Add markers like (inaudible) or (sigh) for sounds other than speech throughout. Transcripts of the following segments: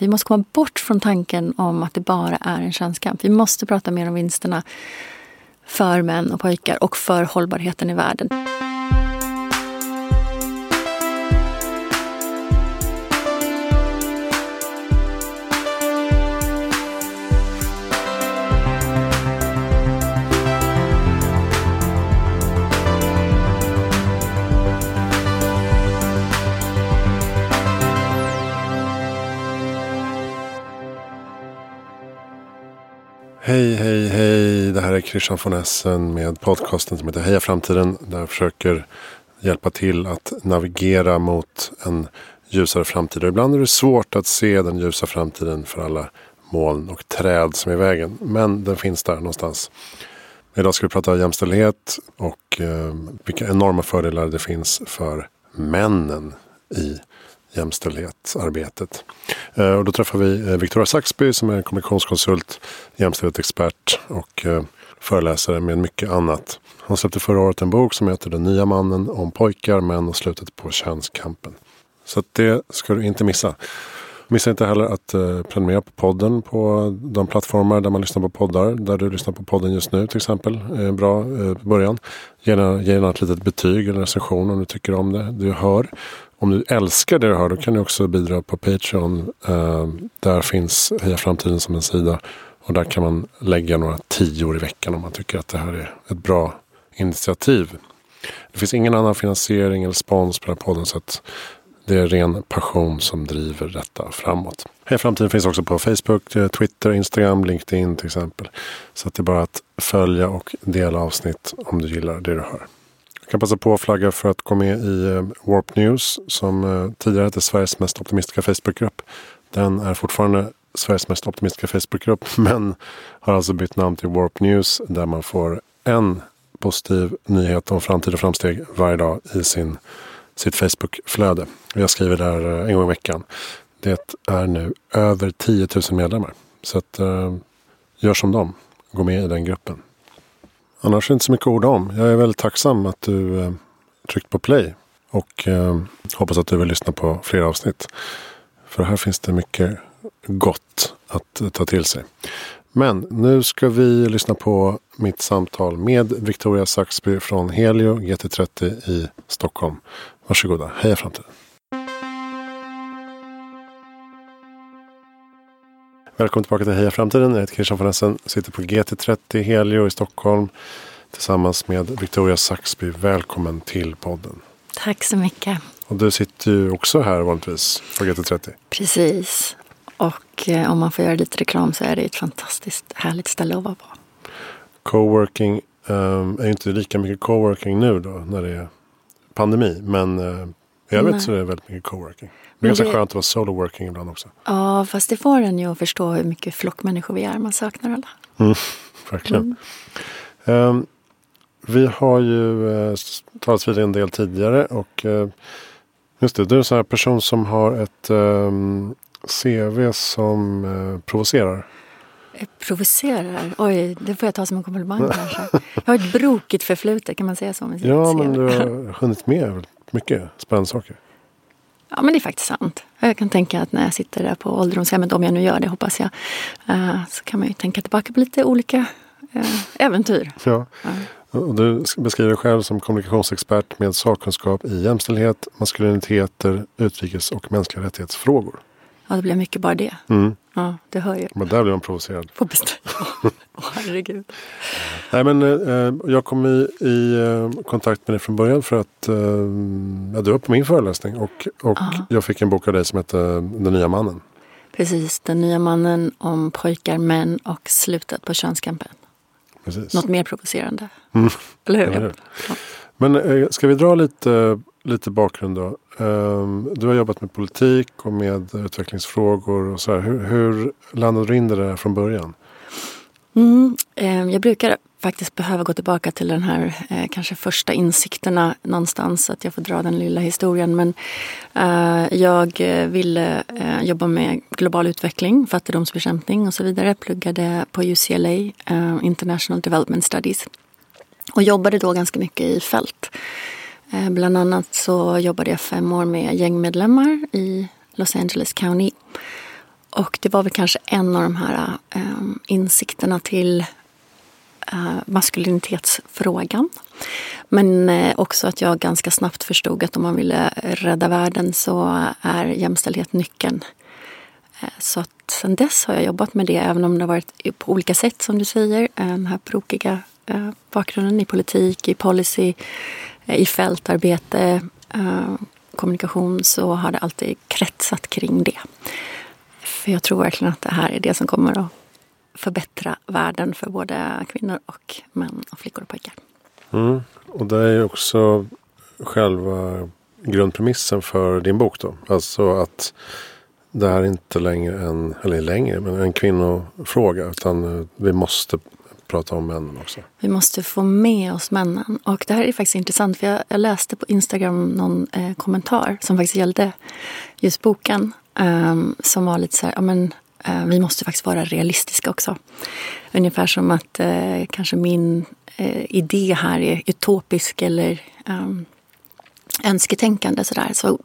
Vi måste komma bort från tanken om att det bara är en könskamp. Vi måste prata mer om vinsterna för män och pojkar och för hållbarheten i världen. Christian von Essen med podcasten som heter Heja Framtiden. Där jag försöker hjälpa till att navigera mot en ljusare framtid. Och ibland är det svårt att se den ljusa framtiden för alla moln och träd som är i vägen. Men den finns där någonstans. Idag ska vi prata jämställdhet och eh, vilka enorma fördelar det finns för männen i jämställdhetsarbetet. Eh, och då träffar vi eh, Victoria Saxby som är kommunikationskonsult, jämställdhetsexpert och eh, föreläsare med mycket annat. Han släppte förra året en bok som heter Den nya mannen om pojkar, män och slutet på könskampen. Så det ska du inte missa. Missa inte heller att eh, prenumerera på podden på de plattformar där man lyssnar på poddar. Där du lyssnar på podden just nu till exempel. En bra eh, början. Ge gärna ett litet betyg eller recension om du tycker om det du hör. Om du älskar det du hör då kan du också bidra på Patreon. Eh, där finns Heja Framtiden som en sida. Och där kan man lägga några tior i veckan om man tycker att det här är ett bra initiativ. Det finns ingen annan finansiering eller spons på den här podden. Så att det är ren passion som driver detta framåt. Hej Framtiden finns också på Facebook, eh, Twitter, Instagram, LinkedIn till exempel. Så att det är bara att följa och dela avsnitt om du gillar det du hör Jag kan passa på att flagga för att gå med i eh, Warp News som eh, tidigare hette Sveriges mest optimistiska Facebookgrupp. Den är fortfarande Sveriges mest optimistiska Facebookgrupp (laughs) men har alltså bytt namn till Warp News där man får en positiv nyhet om framtid och framsteg varje dag i sin, sitt Facebookflöde. Jag skriver där eh, en gång i veckan. Det är nu över 10 000 medlemmar. Så att, eh, gör som dem. Gå med i den gruppen. Annars är det inte så mycket att orda om. Jag är väldigt tacksam att du eh, tryckt på play. Och eh, hoppas att du vill lyssna på fler avsnitt. För här finns det mycket gott att ta till sig. Men nu ska vi lyssna på mitt samtal med Victoria Saxby från Helio GT30 i Stockholm. Varsågoda, heja framtiden! Välkommen tillbaka till Heja Framtiden. Jag heter Christian von Essen. Sitter på GT30 Helio i Stockholm. Tillsammans med Victoria Saxby. Välkommen till podden. Tack så mycket. Och du sitter ju också här vanligtvis på GT30. Precis. Och eh, om man får göra lite reklam så är det ett fantastiskt härligt ställe att vara på. Coworking um, är inte lika mycket coworking nu då när det är pandemi. Men uh, i övrigt så är det väldigt mycket coworking. Det är ganska det... skönt att vara solo working ibland också. Ja, fast det får en ju att förstå hur mycket flockmänniskor vi är. Man saknar alla. Mm, (laughs) verkligen. Mm. Um, vi har ju uh, talats vid en del tidigare. Och uh, just det, du är en sån här person som har ett um, CV som uh, provocerar. Provocerar? Oj, det får jag ta som en komplimang kanske. Jag har ett brokigt förflutet, kan man säga så? ja, men du har hunnit med mycket spännande saker. Ja, men det är faktiskt sant. Jag kan tänka att när jag sitter där på ålderdomshemmet, om jag nu gör det hoppas jag, uh, så kan man ju tänka tillbaka på lite olika uh, äventyr. Ja. ja. Du beskriver dig själv som kommunikationsexpert med sakkunskap i jämställdhet, maskuliniteter, utrikes och mänskliga rättighetsfrågor. Ja, det blev mycket bara det. Mm. Ja, det hör ju. Men där blir man provocerad. På oh, (laughs) herregud. Nej, men eh, jag kom i, i eh, kontakt med dig från början för att eh, ja, du var på min föreläsning och, och jag fick en bok av dig som hette Den nya mannen. Precis, Den nya mannen om pojkar, män och slutet på könskampen. Precis. Något mer provocerande. Mm. Eller hur? Ja, ja. Men eh, ska vi dra lite, lite bakgrund då? Ehm, du har jobbat med politik och med utvecklingsfrågor. Och så här. Hur, hur landade du in det där från början? Mm, eh, jag brukar faktiskt behöva gå tillbaka till den här eh, kanske första insikterna någonstans. Så att jag får dra den lilla historien. Men eh, jag eh, ville eh, jobba med global utveckling, fattigdomsbekämpning och så vidare. Pluggade på UCLA, eh, International Development Studies. Och jobbade då ganska mycket i fält. Eh, bland annat så jobbade jag fem år med gängmedlemmar i Los Angeles County. och det var väl kanske en av de här eh, insikterna till eh, maskulinitetsfrågan. Men eh, också att jag ganska snabbt förstod att om man ville rädda världen så är jämställdhet nyckeln. Eh, så att sen dess har jag jobbat med det, även om det har varit på olika sätt som du säger. Eh, den här brokiga eh, bakgrunden i politik, i policy, Eh, i fältarbete, eh, kommunikation så har det alltid kretsat kring det. För jag tror verkligen att det här är det som kommer att förbättra världen för både kvinnor och män och flickor och pojkar. Mm. Och det är ju också själva grundpremissen för din bok då. Alltså att det här är inte längre en, eller längre, men en kvinnofråga. Utan vi måste prata om männen också. Vi måste få med oss männen. Och det här är faktiskt intressant för jag, jag läste på Instagram någon eh, kommentar som faktiskt gällde just boken. Eh, som var lite så här, ja men eh, vi måste faktiskt vara realistiska också. Ungefär som att eh, kanske min eh, idé här är utopisk eller um, önsketänkande. Sådär. Så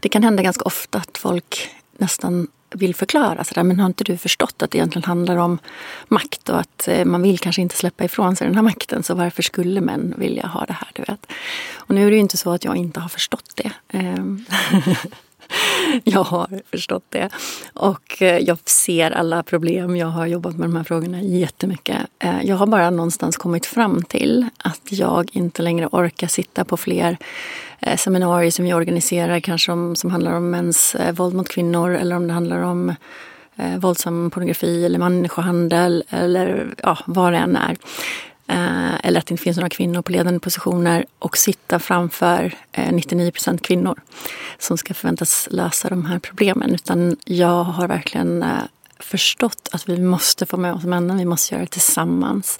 det kan hända ganska ofta att folk nästan vill förklara. Sådär. Men har inte du förstått att det egentligen handlar om makt och att eh, man vill kanske inte släppa ifrån sig den här makten. Så varför skulle män vilja ha det här? Du vet? Och nu är det ju inte så att jag inte har förstått det. Ehm, (laughs) jag har förstått det. Och eh, jag ser alla problem. Jag har jobbat med de här frågorna jättemycket. Eh, jag har bara någonstans kommit fram till att jag inte längre orkar sitta på fler Eh, seminarier som vi organiserar, kanske om, som handlar om mäns eh, våld mot kvinnor eller om det handlar om eh, våldsam pornografi eller människohandel eller ja, vad det än är. Eh, eller att det inte finns några kvinnor på ledande positioner och sitta framför eh, 99 procent kvinnor som ska förväntas lösa de här problemen. Utan jag har verkligen eh, förstått att vi måste få med oss männen, vi måste göra det tillsammans.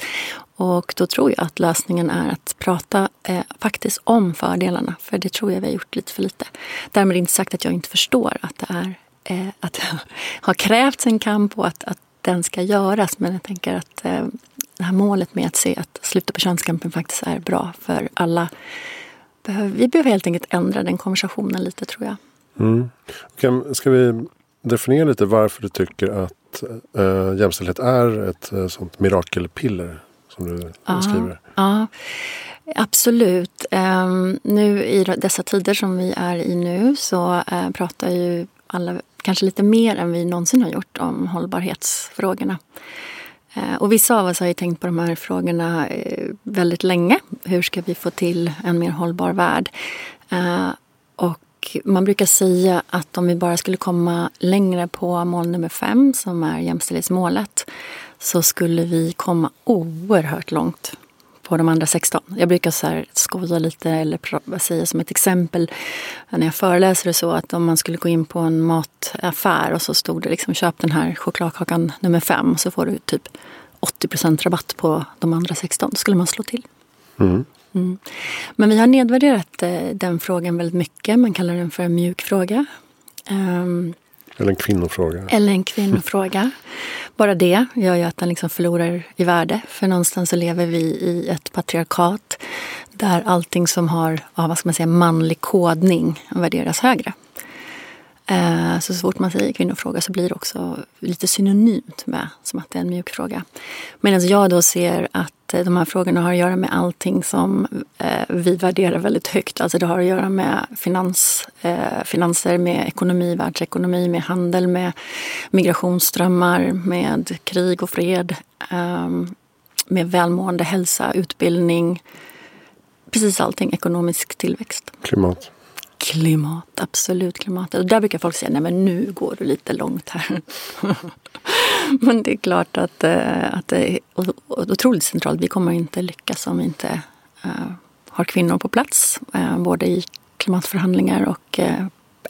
Och då tror jag att lösningen är att prata eh, faktiskt om fördelarna, för det tror jag vi har gjort lite för lite. Därmed inte sagt att jag inte förstår att det är eh, att det (laughs) har krävts en kamp och att, att den ska göras. Men jag tänker att eh, det här målet med att se att slutet på könskampen faktiskt är bra för alla. Vi behöver helt enkelt ändra den konversationen lite tror jag. Mm. Okay, ska vi definiera lite varför du tycker att eh, jämställdhet är ett eh, sånt mirakelpiller som du ja, skriver? Ja, absolut. Um, nu i dessa tider som vi är i nu så uh, pratar ju alla kanske lite mer än vi någonsin har gjort om hållbarhetsfrågorna. Eh, och vissa av oss har ju tänkt på de här frågorna eh, väldigt länge. Hur ska vi få till en mer hållbar värld? Eh, och man brukar säga att om vi bara skulle komma längre på mål nummer fem, som är jämställdhetsmålet, så skulle vi komma oerhört långt på de andra 16. Jag brukar så här skoja lite eller säga som ett exempel när jag föreläser så att om man skulle gå in på en mataffär och så stod det liksom köp den här chokladkakan nummer fem så får du typ 80% rabatt på de andra 16. Då skulle man slå till. Mm. Mm. Men vi har nedvärderat eh, den frågan väldigt mycket. Man kallar den för en mjuk fråga. Um, eller en kvinnofråga. Eller en kvinnofråga. (laughs) Bara det gör ju att den liksom förlorar i värde. För någonstans så lever vi i ett patriarkat där allting som har ja, vad ska man säga, manlig kodning värderas högre. Eh, så, så fort man säger kvinnofråga så blir det också lite synonymt med som att det är en mjuk fråga. Medan jag då ser att eh, de här frågorna har att göra med allting som eh, vi värderar väldigt högt. Alltså det har att göra med finans, finanser, med ekonomi, världsekonomi, med handel, med migrationsströmmar, med krig och fred, ehm, med välmående, hälsa, utbildning. Precis allting, ekonomisk tillväxt. Klimat. Klimat, absolut klimatet. Och där brukar folk säga, nej men nu går du lite långt här. (laughs) (laughs) men det är klart att, eh, att det är otroligt centralt. Vi kommer inte lyckas om vi inte uh, har kvinnor på plats. Uh, både i klimatförhandlingar och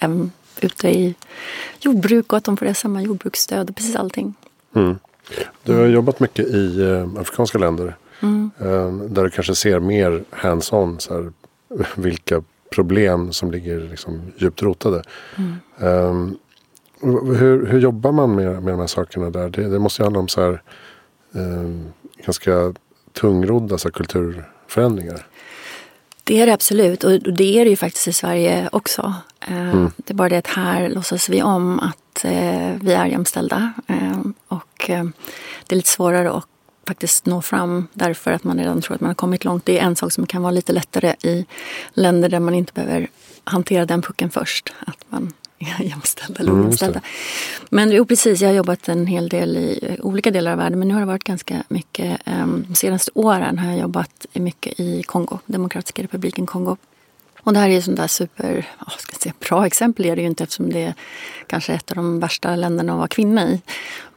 även ute i jordbruk och att de får det samma jordbruksstöd och precis allting. Mm. Du har jobbat mycket i afrikanska länder. Mm. Där du kanske ser mer hands-on. vilka problem som ligger liksom djupt rotade. Mm. Um, hur, hur jobbar man med, med de här sakerna där? Det, det måste ju handla om så här, um, ganska tungrodda så här, kulturförändringar. Det är det absolut och det är det ju faktiskt i Sverige också. Mm. Det är bara det att här låtsas vi om att vi är jämställda. Och det är lite svårare att faktiskt nå fram därför att man redan tror att man har kommit långt. Det är en sak som kan vara lite lättare i länder där man inte behöver hantera den pucken först. Att man (laughs) är jämställd eller mm, ojämställda. Men jo, precis, jag har jobbat en hel del i olika delar av världen men nu har det varit ganska mycket, um, de senaste åren har jag jobbat mycket i Kongo, Demokratiska republiken Kongo. Och det här är ett sånt där super, oh, ska säga, bra exempel är det ju inte eftersom det är kanske ett av de värsta länderna att vara kvinna i.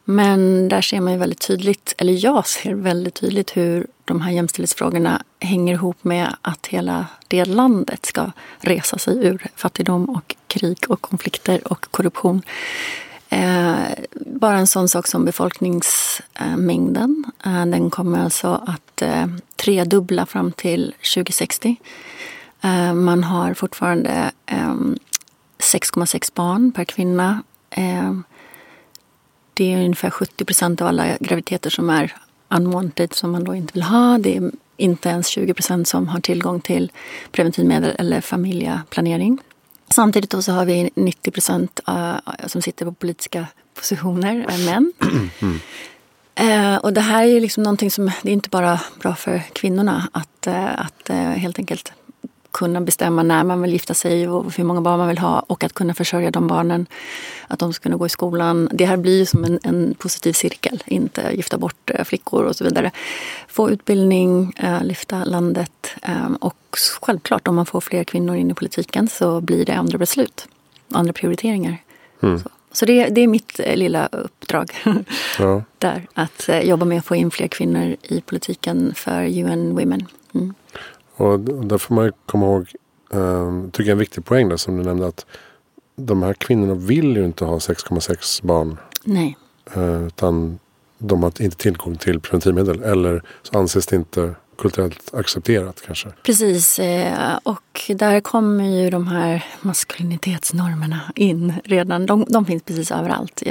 Men där ser man ju väldigt tydligt, eller jag ser väldigt tydligt hur de här jämställdhetsfrågorna hänger ihop med att hela det landet ska resa sig ur fattigdom och krig och konflikter och korruption. Eh, bara en sån sak som befolkningsmängden. Eh, den kommer alltså att eh, tredubbla fram till 2060. Eh, man har fortfarande ehm, 6,6 barn per kvinna. Ehm, Eh, det är ungefär 70 procent av alla graviditeter som är unwanted som man då inte vill ha. Det är inte ens 20 procent som har tillgång till preventivmedel eller familjeplanering. Samtidigt då så har vi 90 procent uh, som sitter på politiska positioner, är män. Mm. (clears throat) Och det här är ju liksom någonting som, det är inte bara bra för kvinnorna att, att helt enkelt kunna bestämma när man vill gifta sig och hur många barn man vill ha och att kunna försörja de barnen. Att de ska kunna gå i skolan. Det här blir som en, en positiv cirkel. Inte gifta bort eh, flickor och så vidare. Få utbildning, äh, lyfta landet äh, och självklart om man får fler kvinnor in i politiken så blir det andra beslut. Andra prioriteringar. Mm. Så. Så det, det, är mitt lilla uppdrag (laughs) ja. där. Att jobba med att få in fler kvinnor i politiken för UN Women. Mm. Och där får man komma ihåg, um, tycker jag en viktig poäng där som du nämnde att de här kvinnorna vill ju inte ha 6,6 barn. Nej. Uh, utan de har inte tillgång till preventivmedel eller så anses det inte kulturellt accepterat kanske. Precis, eh, och där kommer ju de här maskulinitetsnormerna in redan. De, de finns precis överallt.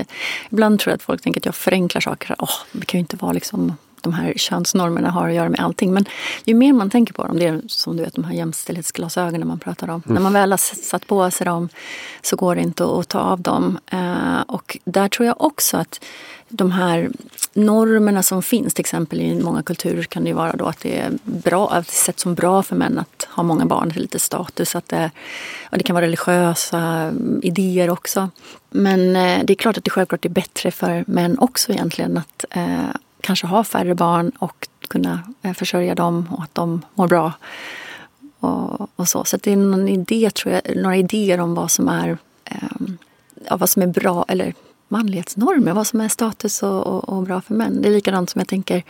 Ibland tror jag att folk tänker att jag förenklar saker. Oh, det kan ju inte vara liksom de här könsnormerna har att göra med allting. Men ju mer man tänker på dem, det är som du vet de här jämställdhetsglasögonen man pratar om. Mm. När man väl har satt på sig dem så går det inte att ta av dem. Eh, och där tror jag också att de här normerna som finns, till exempel i många kulturer kan det ju vara då att det är bra, att det sätts som bra för män att ha många barn, lite status. Att det, och det kan vara religiösa idéer också. Men eh, det är klart att det självklart är bättre för män också egentligen att eh, kanske ha färre barn och kunna eh, försörja dem och att de mår bra. Och, och så så det är någon idé, tror jag, några idéer om vad som är, eh, vad som är bra, eller manlighetsnormer, vad som är status och, och, och, bra för män. Det är likadant som jag tänker,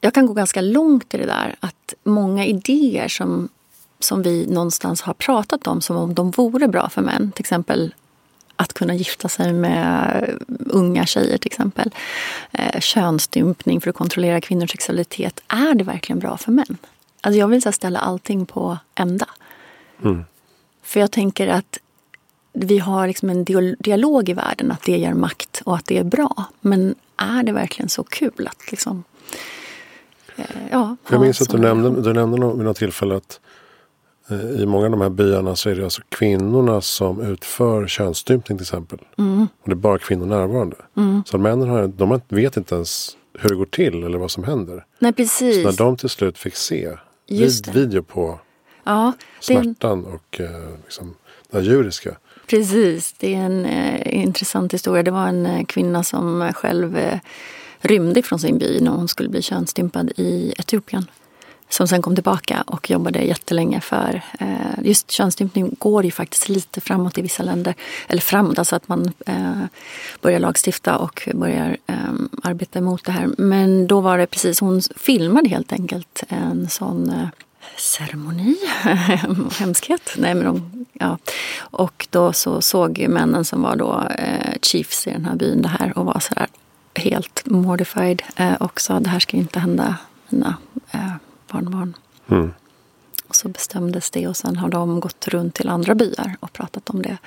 jag kan gå ganska långt i det där att många idéer som, som vi någonstans har pratat om som om de vore bra för män, till exempel att kunna gifta sig med unga tjejer till exempel. Eh, könsstympning för att kontrollera kvinnors sexualitet. Är det verkligen bra för män? Alltså jag vill så ställa allting på ända. Mm. För jag tänker att vi har liksom en dialog i världen att det ger makt och att det är bra. Men är det verkligen så kul att liksom... Eh, ja, jag minns att du nämnde, du nämnde vid något tillfälle att I många av de här byarna så är det alltså kvinnorna som utför könsstympning till exempel. Mm. Och det är bara kvinnor närvarande. Mm. Så männen har, de vet inte ens hur det går till eller vad som händer. Nej, precis. Så när de till slut fick se vid, video på ja, smärtan en... och eh, liksom, det djuriska. Precis, det är en eh, intressant historia. Det var en eh, kvinna som själv eh, rymde från sin by när hon skulle bli könsstympad i Etiopien som sen kom tillbaka och jobbade jättelänge för... Eh, just könsstympning går ju faktiskt lite framåt i vissa länder. Eller framåt, alltså att man eh, börjar lagstifta och börjar eh, arbeta emot det här. Men då var det precis, hon filmade helt enkelt en sån eh, ceremoni. (laughs) Hemskhet. Nej, men de, ja. Och då så såg männen som var då eh, chiefs i den här byn det här och var sådär helt mortified eh, och sa det här ska inte hända mina eh, barnbarn. Mm. Och så bestämdes det och sen har de gått runt till andra byar och pratat om det.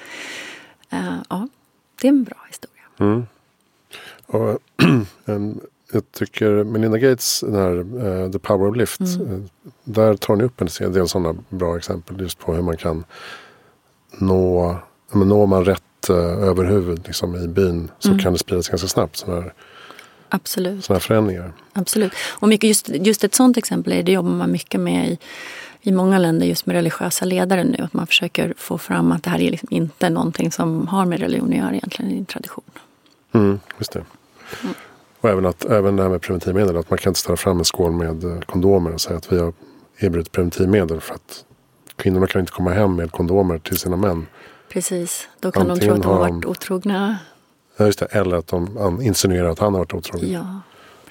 Uh, ja, det är en bra historia. Mm. Och, (clears throat) jag tycker Melinda Gates, den här uh, The Power of Lift, mm. uh, där tar ni upp en del sådana bra exempel just på hur man kan nå, men når man rätt uh, över huvudet liksom, i byn så mm. kan det spridas ganska snabbt. Sådana här, Absolut. Sådana förändringar. Absolut. Och mycket, just, just ett sådant exempel är det jobbar man mycket med i, i många länder just med religiösa ledare nu. Att man försöker få fram att det här är liksom inte någonting som har med religion att göra egentligen i tradition. Mm, just det. Mm. Och även, att, även det här med preventivmedel. Att man kan inte ställa fram en skål med eh, kondomer och säga att vi har erbjudit preventivmedel. För att kvinnorna kan inte komma hem med kondomer till sina män. Precis, då kan Antingen de tro att de har varit otrogna. Ja, just det. Eller att de insinuerar att han har varit otrogen. Ja,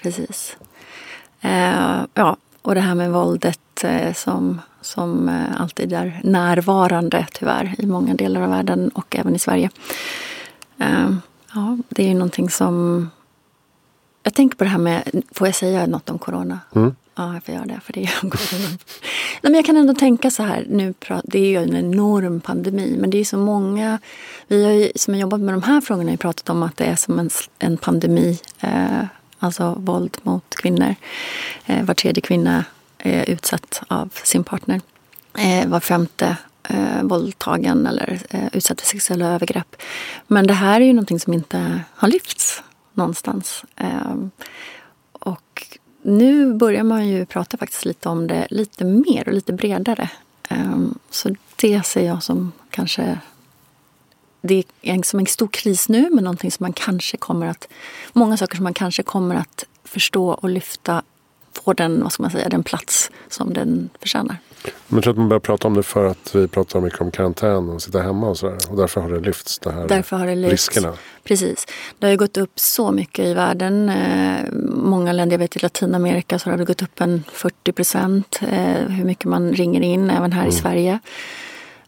precis. Eh, ja, och det här med våldet eh, som, som eh, alltid är närvarande tyvärr i många delar av världen och även i Sverige. Eh, ja, det är ju någonting som... Jag tänker på det här med, får jag säga något om corona? Mm. Ja, jag får göra det. För det är. Nej, men jag kan ändå tänka så här, nu, det är ju en enorm pandemi men det är så många, vi har ju, som har jobbat med de här frågorna har pratat om att det är som en, en pandemi eh, alltså våld mot kvinnor. Eh, var tredje kvinna är utsatt av sin partner. Eh, var femte eh, våldtagen eller eh, utsatt för sexuella övergrepp. Men det här är ju någonting som inte har lyfts någonstans. Eh, nu börjar man ju prata faktiskt lite om det lite mer och lite bredare. Ehm, så det ser jag som kanske det är som en stor kris nu men någonting som man kanske kommer att... Många saker som man kanske kommer att förstå och lyfta får den, vad ska man säga, den plats som den förtjänar. Men jag tror att man börjar prata om det för att vi pratar mycket om karantän och sitta hemma och sådär. Och därför har det lyfts, det här därför har det lyfts. riskerna. Precis. Det har ju gått upp så mycket i världen. Eh, många länder, jag vet i Latinamerika så har det gått upp en 40 procent. Eh, hur mycket man ringer in, även här mm. i Sverige.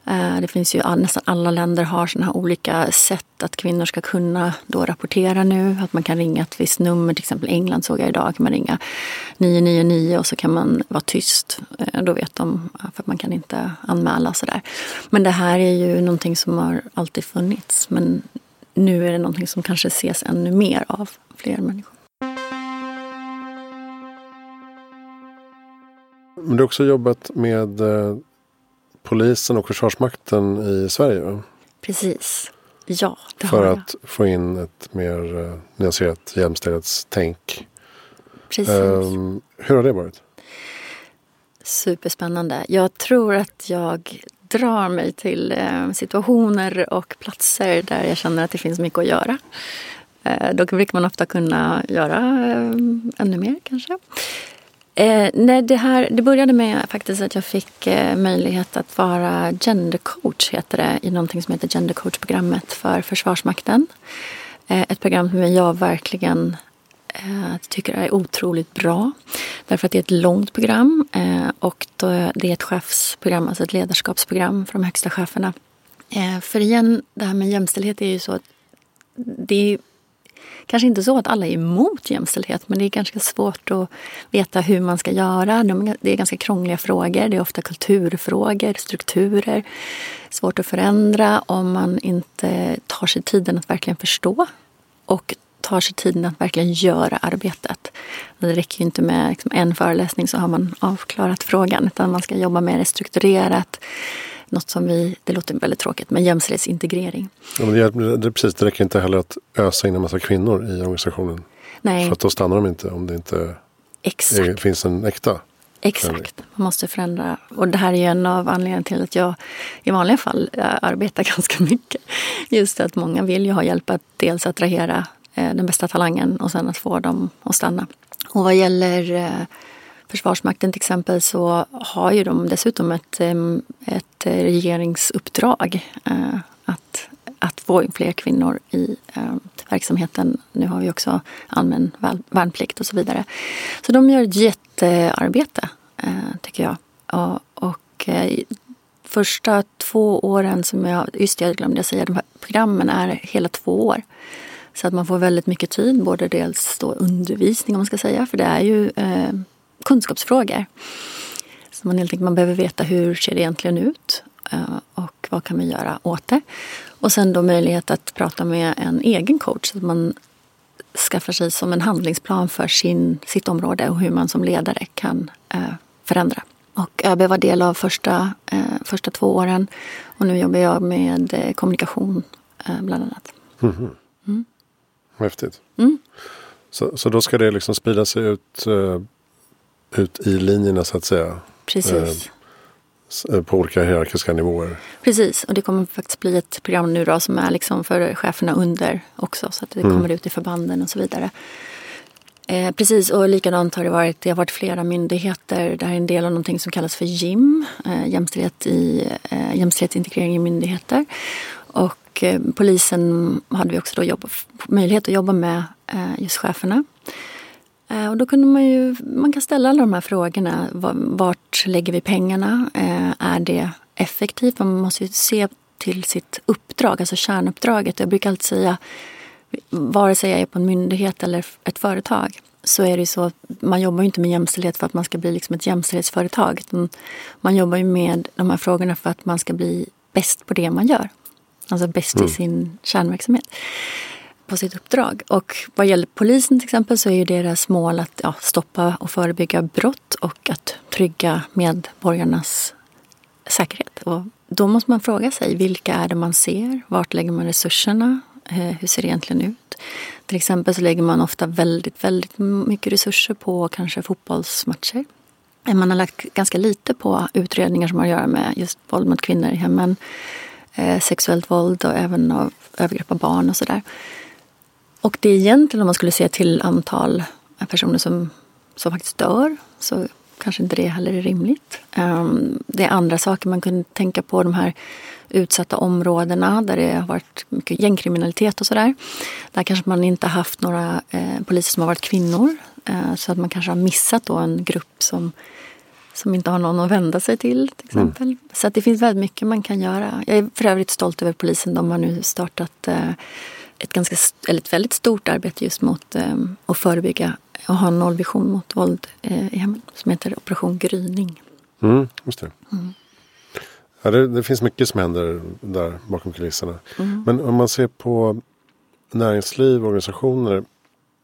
Eh, det finns ju nästan alla länder har sådana här olika sätt att kvinnor ska kunna då rapportera nu. Att man kan ringa ett visst nummer, till exempel England såg jag idag, kan man ringa 999 och så kan man vara tyst. Eh, då vet de, eh, för man kan inte anmäla sådär. Men det här är ju någonting som har alltid funnits. Men nu är det någonting som kanske ses ännu mer av fler människor. Men du har också jobbat med polisen och Försvarsmakten i Sverige. Va? Precis. Ja, det För har jag. att få in ett mer uh, nyanserat jämställdhetstänk. Precis. Um, hur har det varit? Superspännande. Jag tror att jag drar mig till eh, situationer och platser där jag känner att det finns mycket att göra. Eh, då brukar man ofta kunna göra eh, ännu mer kanske. Eh, nej, det, här, det började med faktiskt att jag fick eh, möjlighet att vara gendercoach heter det, i någonting som heter Gendercoachprogrammet för Försvarsmakten. Eh, ett program som jag verkligen eh, tycker är otroligt bra. Därför att det är ett långt program eh, och då, det är ett chefsprogram, alltså ett ledarskapsprogram för de högsta cheferna. Eh, för igen, det här med jämställdhet är ju så att det är kanske inte så att alla är emot jämställdhet men det är ganska svårt att veta hur man ska göra. Det är ganska krångliga frågor. Det är ofta kulturfrågor, strukturer. Svårt att förändra om man inte tar sig tiden att verkligen förstå och tar sig tiden att verkligen göra arbetet. Det räcker ju inte med liksom en föreläsning så har man avklarat frågan utan man ska jobba med det strukturerat något som vi, det låter väldigt tråkigt, men jämställdhetsintegrering. Ja, men det, det, precis, det räcker inte heller att ösa in en massa kvinnor i organisationen. Nej. För att då stannar de inte om det inte är, finns en äkta Exakt, man måste förändra. Och det här är ju en av anledningarna till att jag i vanliga fall eh, arbetar (laughs) ganska mycket. Just att många vill ju ha hjälp att dels attrahera eh, den bästa talangen och sen att få dem att stanna. Och vad gäller eh, Försvarsmakten till exempel så har ju de dessutom ett, ett regeringsuppdrag eh, att, att få in fler kvinnor i verksamheten. Nu har vi också allmän värnplikt och så vidare. Så de gör ett jättearbete, eh, tycker jag. Och, eh, första två åren som jag, just det, jag glömde säga, de här programmen är hela två år. Så att man får väldigt mycket tid, både dels då undervisning om man ska säga, för det är ju eh, kunskapsfrågor. Så man helt enkelt man behöver veta hur ser det egentligen ut eh, och vad kan vi göra åt det. Och sen då möjlighet att prata med en egen coach så att man skaffar sig som en handlingsplan för sin, sitt område och hur man som ledare kan eh, förändra. Och ÖB var del av första, eh, första två åren och nu jobbar jag med kommunikation bland annat. Mm. Mm. Häftigt. Mm. Så, så då ska det liksom sprida sig ut, ut i linjerna så att säga? Precis. Uh, på olika hierarkiska nivåer? Precis, och det kommer faktiskt bli ett program nu då som är liksom för cheferna under också. Så att det mm. kommer ut i förbanden och så vidare. Eh, precis, och likadant har det varit. Det har varit flera myndigheter. Det här är en del av någonting som kallas för JIM, eh, jämställdhet i, eh, jämställdhetsintegrering i myndigheter. Och eh, polisen hade vi också då jobb, möjlighet att jobba med eh, just cheferna. Eh, och då kunde man ju, man kan ställa alla de här frågorna. Vart lägger vi pengarna? Eh, är det effektivt? Man måste ju se till sitt uppdrag, alltså kärnuppdraget. Jag brukar alltid säga vare sig jag är på en myndighet eller ett företag så är det så att man jobbar inte med jämställdhet för att man ska bli liksom ett jämställdhetsföretag. Man jobbar ju med de här frågorna för att man ska bli bäst på det man gör. Alltså bäst mm. i sin kärnverksamhet på sitt uppdrag. Och vad gäller polisen till exempel så är ju deras mål att ja, stoppa och förebygga brott och att trygga medborgarnas säkerhet. Och då måste man fråga sig vilka är det man ser? Vart lägger man resurserna? Eh, hur ser det egentligen ut? Till exempel så lägger man ofta väldigt, väldigt mycket resurser på kanske fotbollsmatcher. Eh, man har lagt ganska lite på utredningar som har att göra med just våld mot kvinnor i hemmen. Eh, sexuellt våld och även av övergrepp av barn och sådär. Och det är egentligen om man skulle se till antal personer som, som faktiskt dör så kanske inte det heller är rimligt. Um, det är andra saker man kunde tänka på. De här utsatta områdena där det har varit mycket gängkriminalitet och sådär. Där kanske man inte haft några eh, poliser som har varit kvinnor. Eh, så att man kanske har missat då en grupp som, som inte har någon att vända sig till. till mm. exempel. Mm. Så att det finns väldigt mycket man kan göra. Jag är för övrigt stolt över polisen. De har nu startat eh, ett, ganska, eller ett väldigt stort arbete just mot eh, att förebygga och ha en nollvision mot våld eh, i hemmen som heter Operation Gryning. Mm, just det. Mm. Ja, det, det, finns mycket som händer där bakom kulisserna. Mm. Men om man ser på näringsliv och organisationer.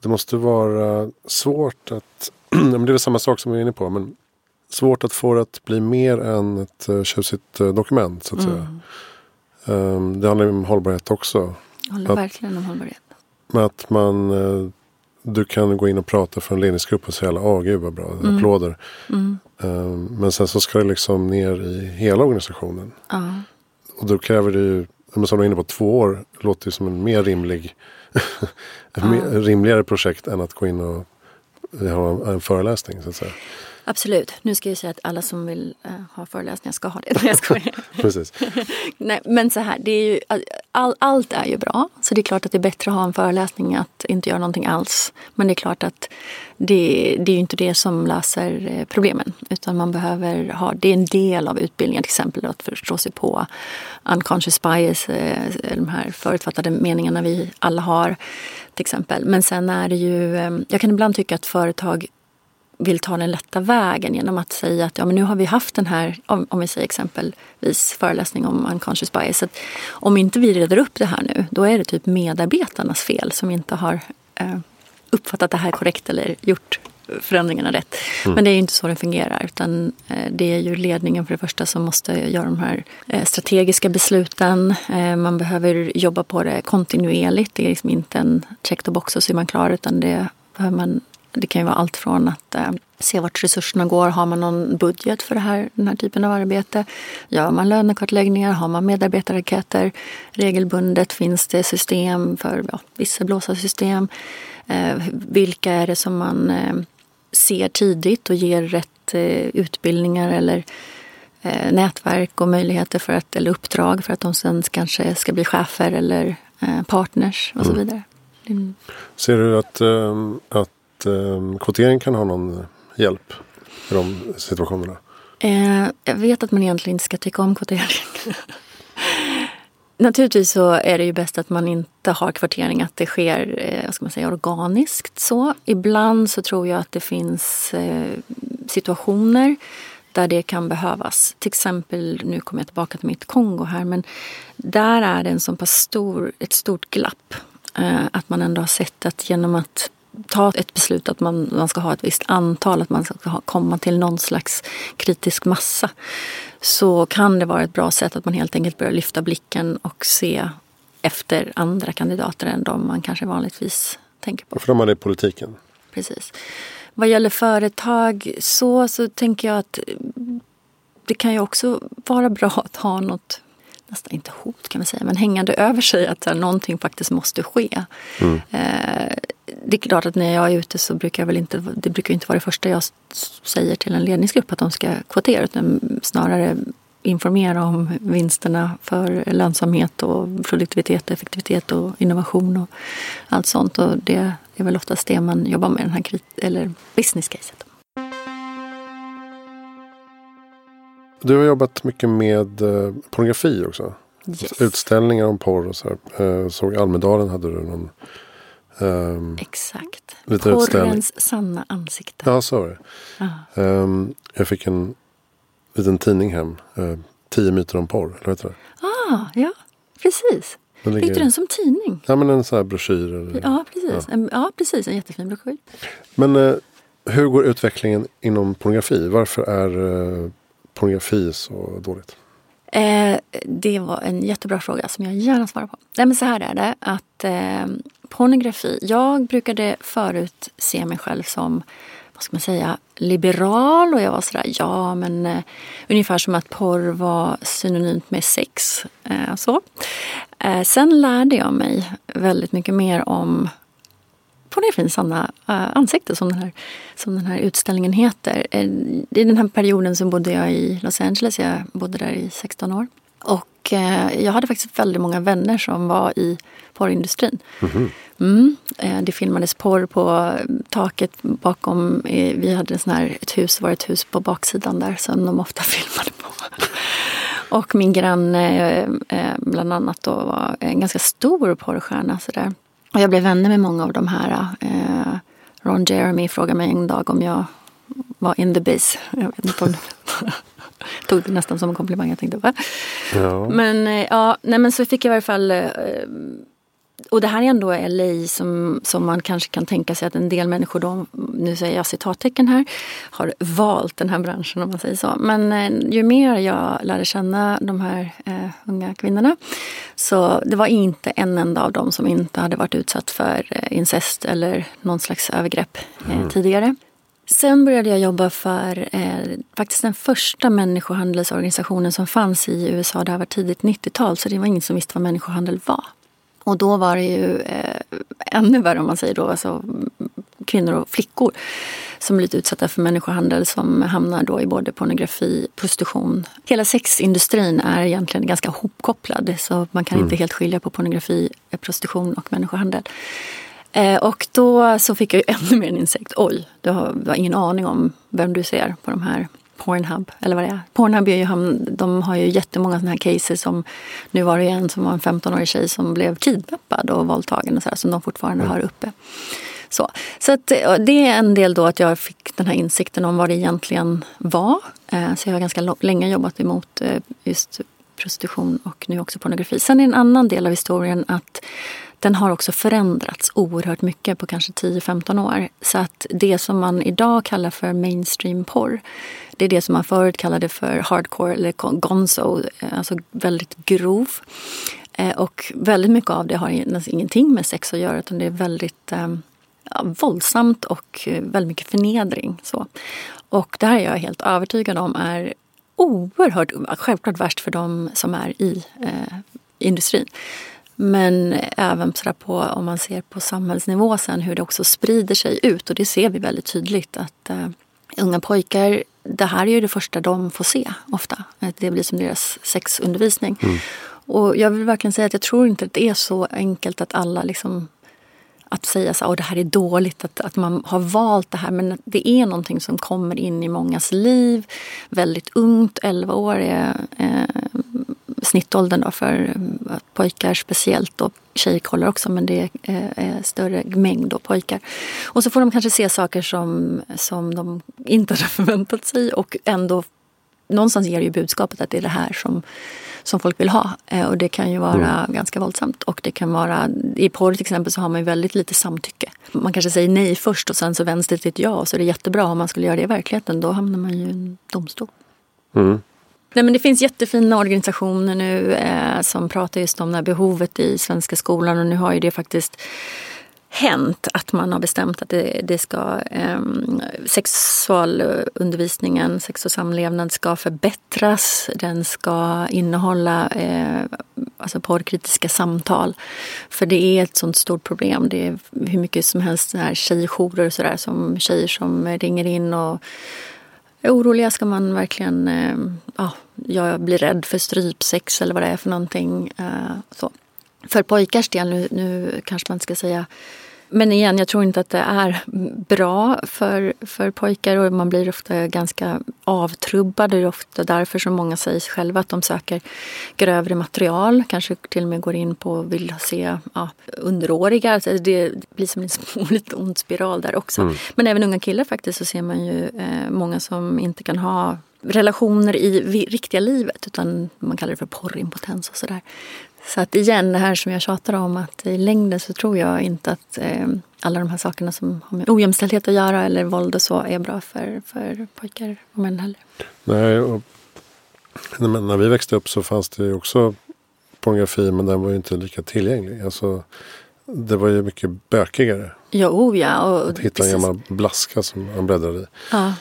Det måste vara svårt att, (clears throat) det är väl samma sak som vi är inne på, men svårt att få det att bli mer än ett uh, tjusigt uh, dokument så att mm. säga. Um, det handlar ju om hållbarhet också. Jag håller att, verkligen om hållbarhet. Att man uh, du kan gå in och prata för en ledningsgrupp och säga åh gud vad bra, mm. applåder. Mm. Um, men sen så ska det liksom ner i hela organisationen. Uh. Och då kräver det ju, som du var inne på, två år låter ju som en mer rimlig, (laughs) mer, rimligare projekt än att gå in och ha en föreläsning så att säga. Absolut. Nu ska jag säga att alla som vill uh, ha föreläsningar ska ha det. (laughs) Nej, jag skojar. Precis. Nej, men så här, det är ju, all, allt är ju bra. Så det är klart att det är bättre att ha en föreläsning än att inte göra någonting alls. Men det är klart att det, det är ju inte det som löser eh, problemen. Utan man behöver ha, det är en del av utbildningen till exempel att förstå sig på unconscious bias, eh, de här förutfattade meningarna vi alla har till exempel. Men sen är det ju, jag kan ibland tycka att företag vill ta den lätta vägen genom att säga att ja, men nu har vi haft den här, om, om vi säger exempelvis föreläsning om unconscious bias. Att om inte vi reder upp det här nu, då är det typ medarbetarnas fel som inte har eh, uppfattat det här korrekt eller gjort förändringarna rätt. Mm. Men det är ju inte så det fungerar. Utan eh, det är ju ledningen för det första som måste göra de här eh, strategiska besluten. Eh, man behöver jobba på det kontinuerligt. Det är liksom inte en check the box och så är man klar. Utan det behöver man det kan ju vara allt från att eh, se vart resurserna går. Har man någon budget för det här, den här typen av arbete? Gör man lönekartläggningar? Har man medarbetarraketer regelbundet? Finns det system för ja, visselblåsarsystem? Eh, vilka är det som man eh, ser tidigt och ger rätt eh, utbildningar eller eh, nätverk och möjligheter för att, eller uppdrag för att de sen kanske ska bli chefer eller partners och så mm. vidare. Mm. Ser du att, att eh, kvotering kan ha någon hjälp i de situationerna? Eh, jag vet att man egentligen inte ska tycka om kvotering. (laughs) Naturligtvis så är det ju bäst att man inte har kvotering, att det sker eh, ska man säga, organiskt. så. Ibland så tror jag att det finns eh, situationer där det kan behövas. Till exempel, nu kommer jag tillbaka till mitt Kongo här, men där är det en så pass stor, ett stort glapp Eh, att man ändå har sett att genom att ta ett beslut att man, man ska ha ett visst antal, att man ska ha, komma till någon slags kritisk massa. Så kan det vara ett bra sätt att man helt enkelt börjar lyfta blicken och se efter andra kandidater än de man kanske vanligtvis tänker på. För de i politiken? Precis. Vad gäller företag så, så tänker jag att det kan ju också vara bra att ha något nästan inte hot kan man säga, men hängande över sig att här, någonting faktiskt måste ske. Mm. Eh, det är klart att när jag är ute så brukar jag väl inte, det brukar inte vara det första jag säger till en ledningsgrupp att de ska kvotera utan snarare informera om vinsterna för lönsamhet och produktivitet, effektivitet och innovation och allt sånt. Och det är väl oftast det man jobbar med, den här eller business caset. Du har jobbat mycket med eh, pornografi också. Yes. Utställningar om porr och så här. Eh, såg Almedalen hade du någon um, Exakt. Lite Porrens utställning. sanna ansikte. Ja, så var det. Um, jag fick en liten tidning hem. Uh, tio myter om porr. Eller vet du det? Ah, ja, precis. Ligger... Fick du den som tidning? Ja, men en sån här broschyr. Eller... Ja, precis. Ja. En, ja, precis. En jättefin broschyr. Men uh, hur går utvecklingen inom pornografi? Varför är uh, pornografi så dåligt? Eh, det var en jättebra fråga som jag gärna svarar på. Nej, men så här är det att eh, pornografi. Jag brukade förut se mig själv som vad ska man säga, liberal och jag var sådär, ja men eh, ungefär som att porr var synonymt med sex. Eh, så. Eh, sen lärde jag mig väldigt mycket mer om pornografins sanna uh, ansikte som den, här, som den här utställningen heter. I den här perioden så bodde jag i Los Angeles. Jag bodde där i 16 år. Och uh, jag hade faktiskt väldigt många vänner som var i porrindustrin. Mm -hmm. mm, det filmades porr på taket bakom. Vi hade en sån här, ett hus, var ett hus på baksidan där som de ofta (laughs) filmade på. Och min granne bland annat då var en ganska stor porrstjärna. Så där. Och jag blev vänner med många av de här. Eh, Ron Jeremy frågade mig en dag om jag var in the biz. Jag vet inte om (laughs) tog det nästan som en komplimang. Jag tänkte, va? Ja. Men, eh, ja, nej, men så fick jag i varje fall eh, och det här är ändå LA som, som man kanske kan tänka sig att en del människor, då, nu säger jag citattecken här, har valt den här branschen om man säger så. Men eh, ju mer jag lärde känna de här eh, unga kvinnorna så det var inte en enda av dem som inte hade varit utsatt för eh, incest eller någon slags övergrepp eh, mm. tidigare. Sen började jag jobba för eh, faktiskt den första människohandelsorganisationen som fanns i USA. Det här var tidigt 90-tal så det var ingen som visste vad människohandel var. Och då var det ju eh, ännu värre om man säger då, alltså kvinnor och flickor som blivit utsatta för människohandel som hamnar då i både pornografi, prostitution. Hela sexindustrin är egentligen ganska hopkopplad så man kan mm. inte helt skilja på pornografi, prostitution och människohandel. Eh, och då så fick jag ju (laughs) ännu mer en insikt. Oj, du har, du har ingen aning om vem du ser på de här Pornhub, eller vad det är. Pornhub är ju, de har ju jättemånga sådana här cases som nu var det en som var en 15-årig tjej som blev kidnappad och våldtagen och så här, som de fortfarande mm. har uppe. Så, så att, det är en del då att jag fick den här insikten om vad det egentligen var. Eh, så jag har ganska länge jobbat emot eh, just prostitution och nu också pornografi. Sen är en annan del av historien att den har också förändrats oerhört mycket på kanske 10-15 år. Så att det som man idag kallar för mainstream porr det är det som man förut kallade för hardcore eller gonzo, eh, alltså väldigt grov. Eh, och väldigt mycket av det har ingenting med sex att göra utan det är väldigt eh, ja, våldsamt och eh, väldigt mycket förnedring. Så. Och det här är jag helt övertygad om är oerhört, självklart värst för de som är i eh, industrin. Men även på, om man ser på samhällsnivå sen hur det också sprider sig ut och det ser vi väldigt tydligt att eh, unga pojkar, det här är ju det första de får se ofta. Det blir som deras sexundervisning. Mm. Och jag vill verkligen säga att jag tror inte att det är så enkelt att alla liksom att säga att det här är dåligt, att, att man har valt det här. Men det är någonting som kommer in i mångas liv väldigt ungt. 11 år är eh, snittåldern då för pojkar speciellt. Och tjejer kollar också men det är, är större mängd då pojkar. Och så får de kanske se saker som, som de inte hade (laughs) förväntat sig och ändå någonstans ger ju budskapet att det är det här som, som folk vill ha. Eh, och det kan ju vara mm. ganska våldsamt. Och det kan vara, i porr till exempel så har man väldigt lite samtycke. Man kanske säger nej först och sen så vänds det till ett ja och så är det jättebra. Om man skulle göra det i verkligheten då hamnar man ju i en domstol. Mm. Nej, men det finns jättefina organisationer nu eh, som pratar just om det här behovet i svenska skolan och nu har ju det faktiskt hänt att man har bestämt att det, det ska eh, sexualundervisningen, sex och samlevnad ska förbättras. Den ska innehålla eh, alltså porrkritiska samtal. För det är ett sånt stort problem. Det är hur mycket som helst här tjejjourer och sådär som tjejer som ringer in och oroliga. Ska man verkligen... Eh, ja, jag blir rädd för strypsex eller vad det är för någonting. Eh, så. För pojkars del, nu, nu kanske man inte ska säga men igen, jag tror inte att det är bra för, för pojkar och man blir ofta ganska avtrubbad. Det är ofta därför som många säger själva att de söker grövre material. Kanske till och med går in på och vill se ja, underåriga. Alltså det blir som en (laughs) lite ond spiral där också. Mm. Men även unga killar faktiskt så ser man ju eh, många som inte kan ha relationer i riktiga livet utan man kallar det för porrimpotens och sådär. Så att igen, det här som jag tjatar om att i längden så tror jag inte att eh, alla de här sakerna som har med ojämställdhet att göra eller våld och så är bra för, för pojkar och män heller. Nej, och, men när vi växte upp så fanns det ju också pornografi men den var ju inte lika tillgänglig. Alltså, det var ju mycket bökigare. Ja, oh ja. Och, att hitta precis. en gammal blaska som man bläddrade i. Ja.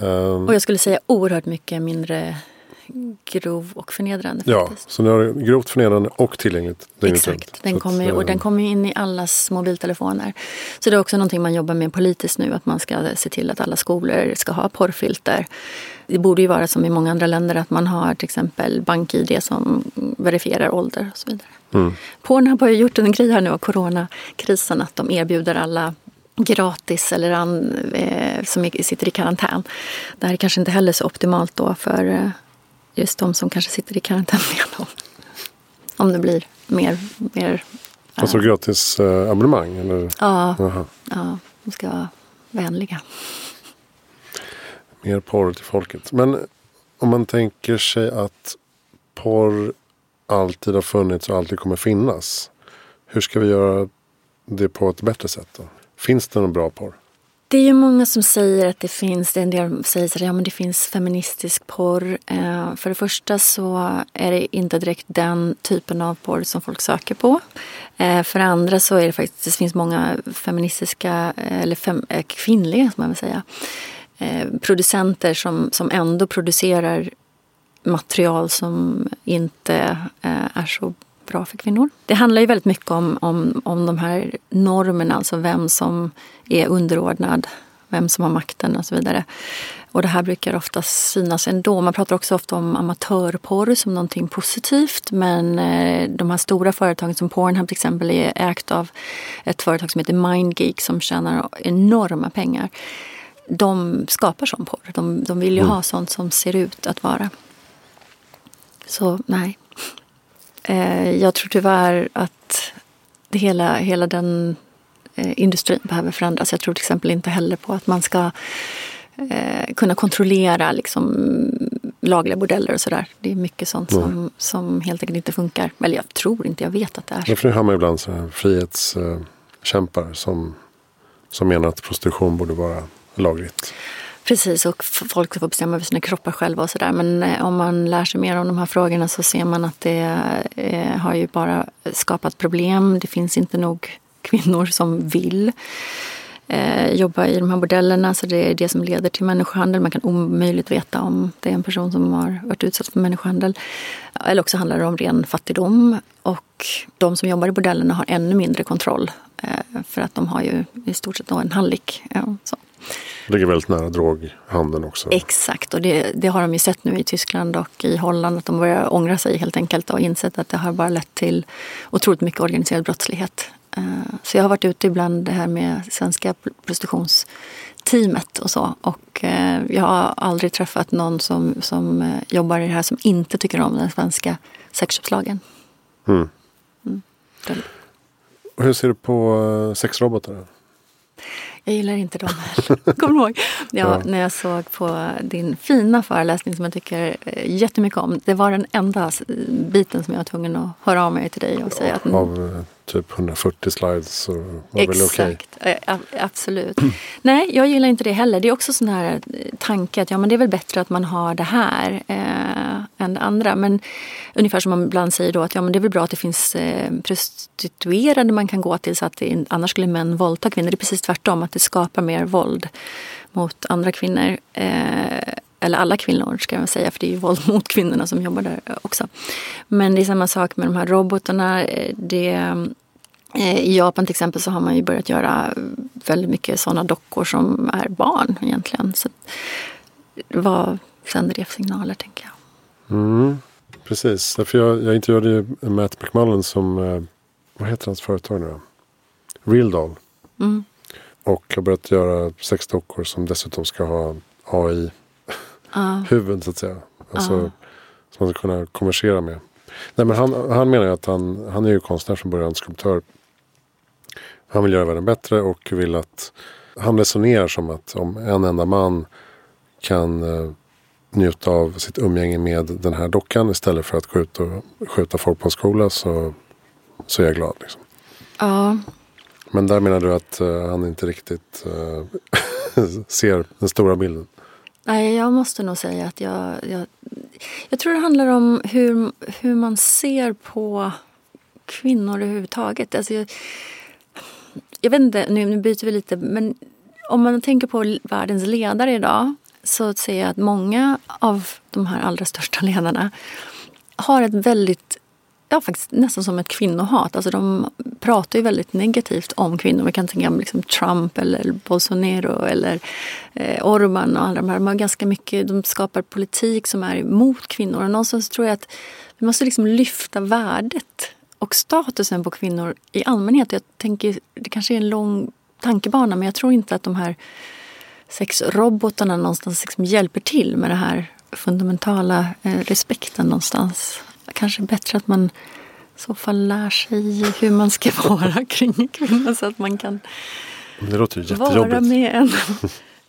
Um, och jag skulle säga oerhört mycket mindre grov och förnedrande. Ja, faktiskt. så nu har du grovt förnedrande och tillgängligt Exakt, den kommer, och den kommer in i allas mobiltelefoner. Så det är också någonting man jobbar med politiskt nu, att man ska se till att alla skolor ska ha porrfilter. Det borde ju vara som i många andra länder att man har till exempel bank-id som verifierar ålder och så vidare. Mm. Pornhub har ju gjort en grej här nu av coronakrisen att de erbjuder alla gratis eller an, eh, som sitter i karantän. Det här är kanske inte heller så optimalt då för eh, just de som kanske sitter i karantän med Om det blir mer... mer alltså äh, gratis äh, abonnemang? Eller? Ja, ja, de ska vara vänliga. Mer porr till folket. Men om man tänker sig att porr alltid har funnits och alltid kommer finnas. Hur ska vi göra det på ett bättre sätt då? Finns det någon bra porr? Det är ju många som säger att det finns, en del säger att ja, det finns feministisk porr. Eh, för det första så är det inte direkt den typen av porr som folk söker på. Eh, för det andra så är det faktiskt, det finns många feministiska, eh, eller fem, eh, kvinnliga som man vill säga, eh, producenter som, som ändå producerar material som inte eh, är så bra för kvinnor. Det handlar ju väldigt mycket om, om, om de här normerna, alltså vem som är underordnad, vem som har makten och så vidare. Och det här brukar ofta synas ändå. Man pratar också ofta om amatörporr som någonting positivt. Men eh, de här stora företagen som Pornhub till exempel är ägt av ett företag som heter MindGeek som tjänar enorma pengar. De skapar sån porr. De, de vill ju mm. ha sånt som ser ut att vara. Så nej. Eh, jag tror tyvärr att det hela, hela den eh, industrin behöver förändras. Jag tror till exempel inte heller på att man ska eh, kunna kontrollera liksom, lagliga bordeller och sådär. Det är mycket sånt mm. som, som helt enkelt inte funkar. Eller jag tror inte, jag vet att det är så. Därför hör man ibland så här frihetskämpar som, som menar att prostitution borde vara lagligt. Precis, och folk får bestämma över sina kroppar själva och sådär. Men eh, om man lär sig mer om de här frågorna så ser man att det eh, har ju bara skapat problem. Det finns inte nog kvinnor som vill eh, jobba i de här bordellerna. Så det är det som leder till människohandel. Man kan omöjligt veta om det är en person som har varit utsatt för människohandel. Eller också handlar det om ren fattigdom. Och de som jobbar i bordellerna har ännu mindre kontroll. för att de har ju i stort sett en hallick. Ja, så. Det ligger väldigt nära droghandeln också. Exakt, och det, det, har de ju sett nu i Tyskland och i Holland att de börjar ångra sig helt enkelt och insett att det har bara lett till otroligt mycket organiserad brottslighet. Eh, så jag har varit ute ibland det här med svenska prostitutionsteamet och så. Och eh, jag har aldrig träffat någon som, som eh, jobbar i det här som inte tycker om den svenska sexköpslagen. Mm. Mm. Hur ser du på sexrobotar? Jag gillar inte dem (laughs) heller. Kommer du ihåg? Ja, ja, När jag såg på din fina föreläsning som jag tycker eh, jättemycket om. Det var den enda biten som jag var tvungen att höra av mig till dig och säga att... Av eh, typ 140 slides så var det okej? Exakt, okay. absolut. (clears throat) Nej, jag gillar inte det heller. Det är också sån här tanke att ja, men det är väl bättre att man har det här eh, än det andra. Men ungefär som man ibland säger då att ja, men det är väl bra att det finns eh, prostituerade man kan gå till så att det, annars skulle män våldta kvinnor. Det är precis tvärtom, att det skapar mer våld mot andra kvinnor. Eh, eller alla kvinnor ska jag säga, för det är ju våld mot kvinnorna som jobbar där också. Men det är samma sak med de här robotarna. Det, eh, I Japan till exempel så har man ju börjat göra väldigt mycket sådana dockor som är barn egentligen. Så vad sänder det för signaler tänker jag? Mm, precis, för jag, jag intervjuade ju Matt McMullen som, eh, vad heter hans företag nu? Real Doll. Mm. Och har börjat göra sexdockor som dessutom ska ha AI uh. (laughs) huvud så att säga. Alltså, uh. Som man ska kunna konversera med. Nej, men han, han menar att han, han är ju konstnär från början, skulptör. Han vill göra världen bättre och vill att han resonerar som att om en enda man kan uh, njuta av sitt umgänge med den här dockan istället för att gå ut och skjuta folk på en skola så, så är jag glad. Liksom. Ja. Men där menar du att uh, han inte riktigt uh, (laughs) ser den stora bilden? Nej, jag måste nog säga att jag, jag, jag tror det handlar om hur, hur man ser på kvinnor överhuvudtaget. Alltså jag, jag vet inte, nu, nu byter vi lite, men om man tänker på världens ledare idag så ser jag att många av de här allra största ledarna har ett väldigt ja, faktiskt nästan som ett kvinnohat. Alltså de pratar ju väldigt negativt om kvinnor. Vi kan tänka på liksom Trump eller Bolsonaro eller eh, Orban och alla de här. De, har ganska mycket, de skapar politik som är emot kvinnor. Och någonstans tror jag att vi måste liksom lyfta värdet och statusen på kvinnor i allmänhet. Jag tänker, det kanske är en lång tankebana men jag tror inte att de här sexrobotarna någonstans liksom hjälper till med den här fundamentala eh, respekten någonstans kanske bättre att man i så fall lär sig hur man ska (laughs) vara kring en kvinna så att man kan vara med en, (laughs)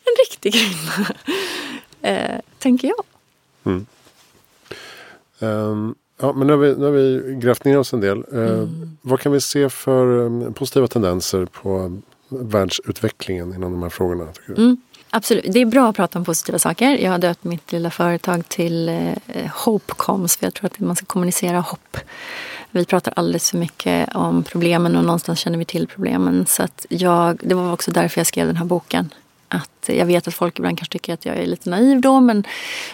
en riktig kvinna. Eh, tänker jag. Mm. Um, ja, men nu har, vi, nu har vi grävt ner oss en del. Uh, mm. Vad kan vi se för um, positiva tendenser på världsutvecklingen inom de här frågorna? Mm. Absolut, det är bra att prata om positiva saker. Jag har döpt mitt lilla företag till eh, Hopecoms för jag tror att man ska kommunicera hopp. Vi pratar alldeles för mycket om problemen och någonstans känner vi till problemen. Så att jag, det var också därför jag skrev den här boken att jag vet att folk ibland kanske tycker att jag är lite naiv då men,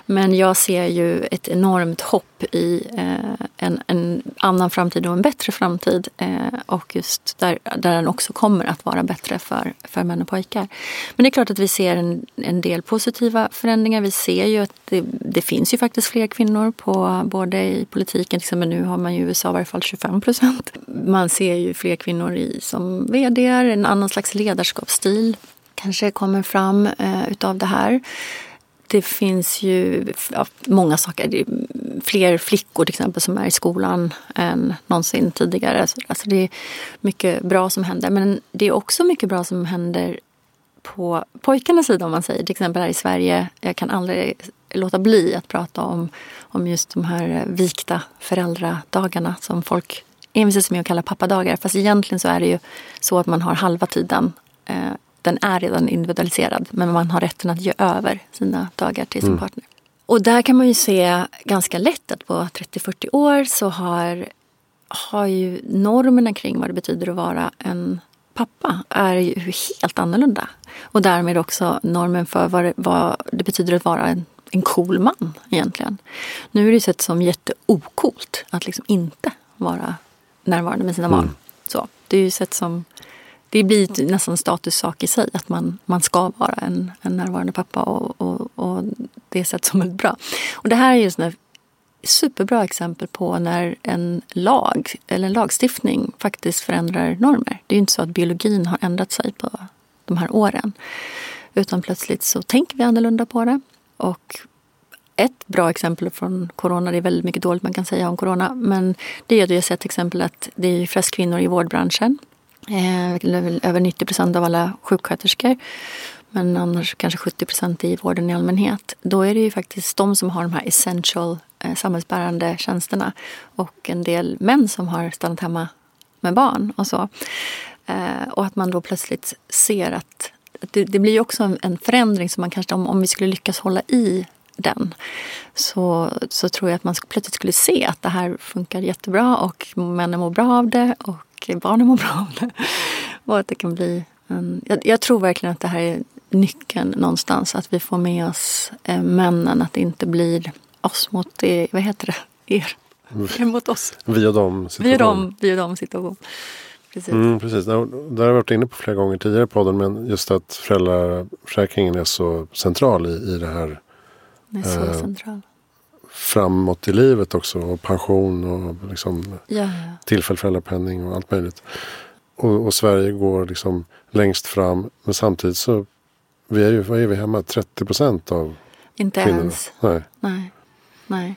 men jag ser ju ett enormt hopp i eh, en, en, annan framtid och en bättre framtid. Eh, och just där, där den också kommer att vara bättre för, för män och pojkar. Men det är klart att vi ser en, en del positiva förändringar. Vi ser ju att det, det finns ju faktiskt fler kvinnor på både i politiken, till exempel nu har man ju i USA i varje fall 25 procent. Man ser ju fler kvinnor i, som vd, en annan slags ledarskapsstil kanske kommer fram eh, utav det här. Det finns ju ja, många saker. Det är fler flickor till exempel som är i skolan än någonsin tidigare. Alltså det är mycket bra som händer. Men det är också mycket bra som händer på pojkarnas sida om man säger. Till exempel här i Sverige. Jag kan aldrig låta bli att prata om, om just de här eh, vikta föräldradagarna som folk envisas med att kalla pappadagar. Fast egentligen så är det ju så att man har halva tiden eh, den är redan individualiserad men man har rätten att ge över sina dagar till sin mm. partner. Och där kan man ju se ganska lätt att på 30-40 år så har, har ju normerna kring vad det betyder att vara en pappa är ju helt annorlunda. Och därmed också normen för vad det, vad det betyder att vara en, en cool man egentligen. Nu är det sett som jätteokult att liksom inte vara närvarande med sina barn. Mm. Så, det är ju sett som det blir nästan en statussak i sig att man, man ska vara en, en närvarande pappa och, och, och det sätts som väldigt bra. Och det här är just ett superbra exempel på när en lag eller en lagstiftning faktiskt förändrar normer. Det är ju inte så att biologin har ändrat sig på de här åren. Utan plötsligt så tänker vi annorlunda på det. Och ett bra exempel från corona, det är väldigt mycket dåligt man kan säga om corona, men det är att vi har sett exempel att det är flest kvinnor i vårdbranschen Eh, över 90 procent av alla sjuksköterskor. Men annars kanske 70 procent i vården i allmänhet. Då är det ju faktiskt de som har de här essential eh, samhällsbärande tjänsterna. Och en del män som har stannat hemma med barn och så. Eh, och att man då plötsligt ser att det, det blir också en, en, förändring som man kanske, om, om vi skulle lyckas hålla i den så, så tror jag att man plötsligt skulle se att det här funkar jättebra och männen mår bra av det och barnen mår bra av det. (laughs) Och att det kan bli en, jag, jag tror verkligen att det här är nyckeln någonstans. Att vi får med oss eh, männen. Att det inte blir oss mot er, vad heter det? Er. er (laughs) mot oss. Vi och dem situation. Vi och dem, vi och dem situation. Precis. Mm, precis. Det har jag varit inne på flera gånger tidigare i podden. Men just att föräldraförsäkringen är så central i, i det här. Den är så eh, central. Framåt i livet också. Och pension och liksom ja, ja. tillfällig föräldrapenning och allt möjligt. Och, och, Sverige går liksom längst fram. Men samtidigt så vi är ju, vad är vi hemma? 30 procent av Inte kvinnorna. ens. Nej. Nej. Nej.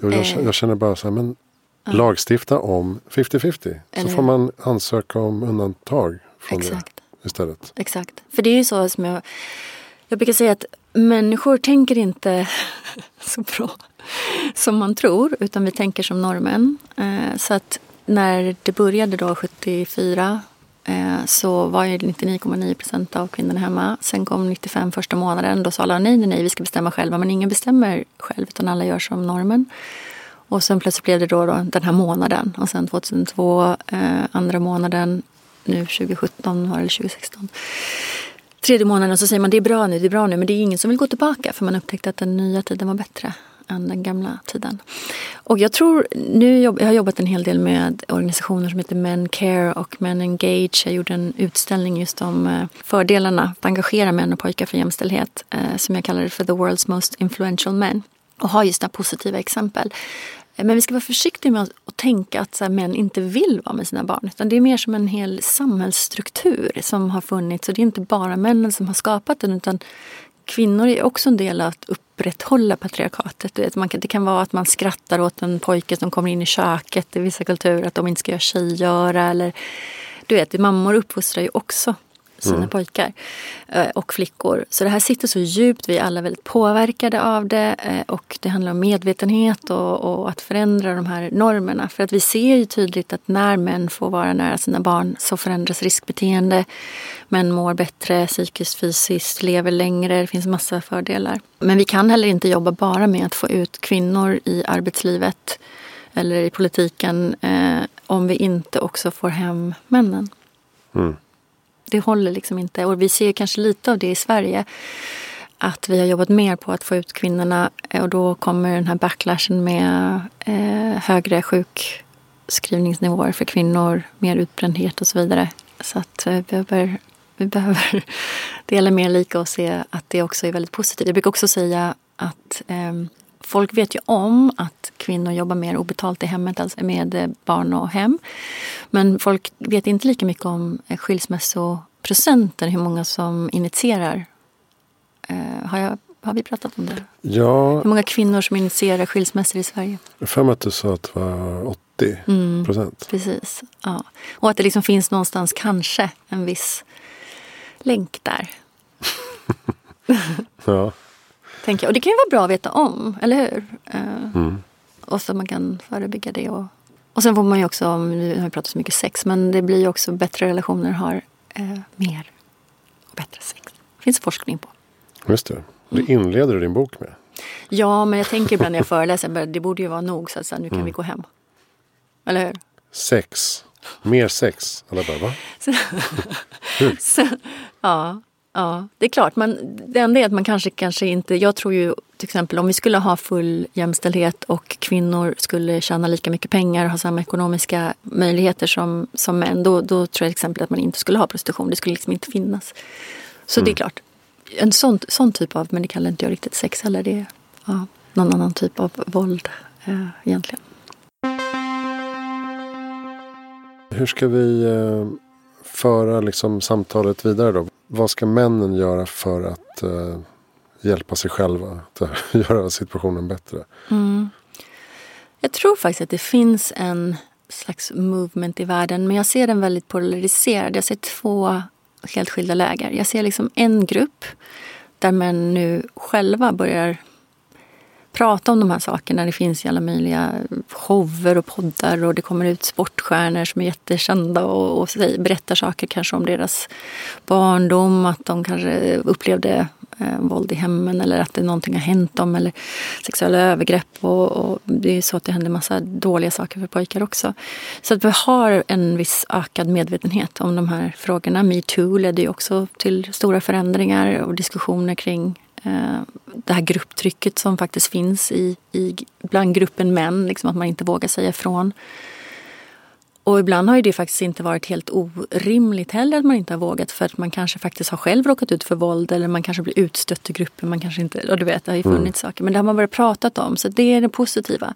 Jag, jag, jag känner bara så här, men ja. lagstifta om 50-50. Så får man ansöka om undantag från Exakt. det istället. Exakt. För det är ju så som jag, jag brukar säga att människor tänker inte (laughs) så bra som man tror. Utan vi tänker som normen. Eh, så att när det började då 74 eh, så var ju 99,9 procent av kvinnorna hemma. Sen kom 95 första månaden. Då sa alla nej, nej, nej, vi ska bestämma själva. Men ingen bestämmer själv utan alla gör som normen. Och sen plötsligt blev det då, då den här månaden. Och sen 2002, eh, andra månaden, nu 2017 var det, eller 2016. Tredje månaden och så säger man det är bra nu, det är bra nu. Men det är ingen som vill gå tillbaka för man upptäckte att den nya tiden var bättre än den gamla tiden. Och jag tror, nu jobb, jag har jobbat en hel del med organisationer som heter Men Care och Men Engage. Jag gjorde en utställning just om eh, fördelarna att engagera män och pojkar för jämställdhet eh, som jag kallade för The World's Most Influential Men. Och har just några positiva exempel. Eh, men vi ska vara försiktiga med att tänka att så här, män inte vill vara med sina barn. Utan det är mer som en hel samhällsstruktur som har funnits. Och det är inte bara männen som har skapat den utan kvinnor är också en del av att upprätthålla patriarkatet. det kan vara att man skrattar åt en pojke som kommer in i köket i vissa kulturer, att de inte ska göra tjejgöra. Eller, du vet, mammor uppfostrar ju också sina mm. pojkar eh, och flickor. Så det här sitter så djupt, vi är alla väldigt påverkade av det eh, och det handlar om medvetenhet och, och, att förändra de här normerna. För att vi ser ju tydligt att när män får vara nära sina barn så förändras riskbeteende. Män mår bättre psykiskt, fysiskt, lever längre, det finns massa fördelar. Men vi kan heller inte jobba bara med att få ut kvinnor i arbetslivet eller i politiken eh, om vi inte också får hem männen. Mm det håller liksom inte. Och vi ser kanske lite av det i Sverige. Att vi har jobbat mer på att få ut kvinnorna eh, och då kommer den här backlashen med eh, högre sjukskrivningsnivåer för kvinnor, mer utbrändhet och så vidare. Så att eh, vi behöver, vi behöver (laughs) dela mer lika och se att det också är väldigt positivt. Jag brukar också säga att eh, folk vet ju om att kvinnor jobbar mer obetalt i hemmet, alltså med barn och hem. Men folk vet inte lika mycket om skilsmässoprocenten, hur många som initierar. Eh, har, jag, har vi pratat om det? Ja. Hur många kvinnor som initierar skilsmässor i Sverige? Jag för mig att du sa att det var 80 mm, procent. Precis. Ja. Och att det liksom finns någonstans kanske en viss länk där. (laughs) ja. Tänker jag. Och det kan ju vara bra att veta om, eller hur? Uh, mm. Och så man kan förebygga det. Och, och sen får man ju också, nu har vi pratat så mycket sex, men det blir ju också bättre relationer har uh, mer och bättre sex. Det finns forskning på. Just det. Det inleder du din bok med. Ja, men jag tänker ibland när jag föreläser, det borde ju vara nog så att så nu kan mm. vi gå hem. Eller hur? Sex. Mer sex. Alla bara, va? (laughs) Hur? Så, ja. Ja, det är klart. Man, det enda är att man kanske, kanske inte... Jag tror ju till exempel om vi skulle ha full jämställdhet och kvinnor skulle tjäna lika mycket pengar och ha samma ekonomiska möjligheter som, som män. Då, då tror jag till exempel att man inte skulle ha prostitution. Det skulle liksom inte finnas. Så mm. det är mm. klart. En sån, sån typ av, men det kallar inte jag riktigt sex heller. Det är ja, någon annan typ av våld eh, egentligen. Hur ska vi eh, föra liksom, samtalet vidare då? Vad ska männen göra för att eh, hjälpa sig själva att eh, (laughs) göra situationen bättre? Mm. Jag tror faktiskt att det finns en slags movement i världen. Men jag ser den väldigt polariserad. Jag ser två helt skilda läger. Jag ser liksom en grupp där män nu själva börjar prata om de här sakerna. Det finns ju alla möjliga shower och poddar och det kommer ut sportstjärnor som är jättekända och, och berättar saker kanske om deras barndom, att de kanske upplevde eh, våld i hemmen eller att det någonting har hänt dem eller sexuella övergrepp. Och, och det är så att det händer massa dåliga saker för pojkar också. Så att vi har en viss ökad medvetenhet om de här frågorna. Metoo ledde ju också till stora förändringar och diskussioner kring eh, det här grupptrycket som faktiskt finns i, i, bland gruppen män, liksom att man inte vågar säga ifrån. Och ibland har ju det faktiskt inte varit helt orimligt heller att man inte har vågat för att man kanske faktiskt har själv råkat ut för våld eller man kanske blir utstött i gruppen. Man kanske inte, och du vet, det har ju mm. funnits mm. saker. Men det har man börjat prata om, så det är det positiva.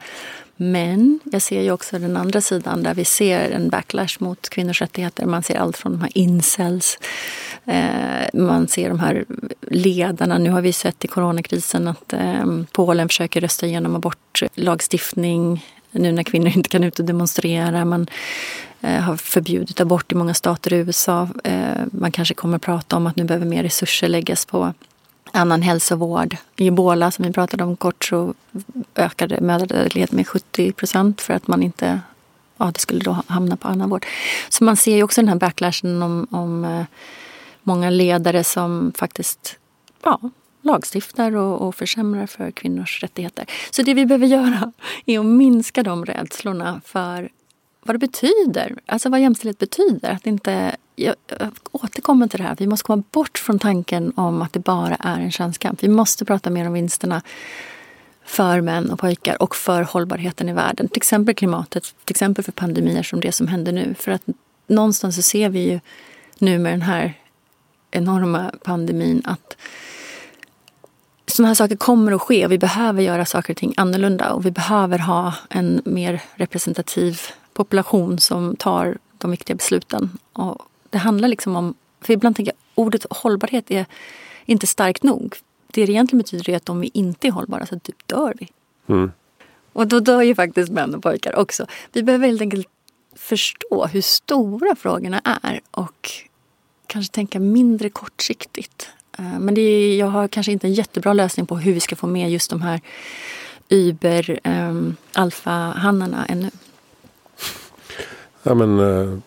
Men jag ser ju också den andra sidan där vi ser en backlash mot kvinnors rättigheter. Man ser allt från de här incels, eh, man ser de här ledarna. Nu har vi sett i coronakrisen att eh, Polen försöker rösta igenom abortlagstiftning nu när kvinnor inte kan ut och demonstrera. Man eh, har förbjudit abort i många stater i USA. Eh, man kanske kommer att prata om att nu behöver mer resurser läggas på annan hälsovård. I Ebola som vi pratade om kort så ökade mödradödligheten med 70 procent för att man inte ja, det skulle då hamna på annan vård. Så man ser ju också den här backlashen om, om eh, många ledare som faktiskt ja, lagstiftar och, och försämrar för kvinnors rättigheter. Så det vi behöver göra (laughs) är att minska de rädslorna för vad det betyder, alltså vad jämställdhet betyder. Att inte, jag återkommer till det här, vi måste komma bort från tanken om att det bara är en könskamp. Vi måste prata mer om vinsterna för män och pojkar och för hållbarheten i världen. Till exempel klimatet, till exempel för pandemier som det som händer nu. För att någonstans så ser vi ju nu med den här enorma pandemin att sådana här saker kommer att ske. Vi behöver göra saker och ting annorlunda och vi behöver ha en mer representativ population som tar de viktiga besluten. Och det handlar liksom om, för ibland tänker jag ordet hållbarhet är inte starkt nog. Det det egentligen betyder är att om vi inte är hållbara så typ dör vi. Mm. Och då dör ju faktiskt män och pojkar också. Vi behöver helt enkelt förstå hur stora frågorna är och kanske tänka mindre kortsiktigt. Eh, men det är, jag har kanske inte en jättebra lösning på hur vi ska få med just de här Uber um, alfahannarna ännu. Ja men uh,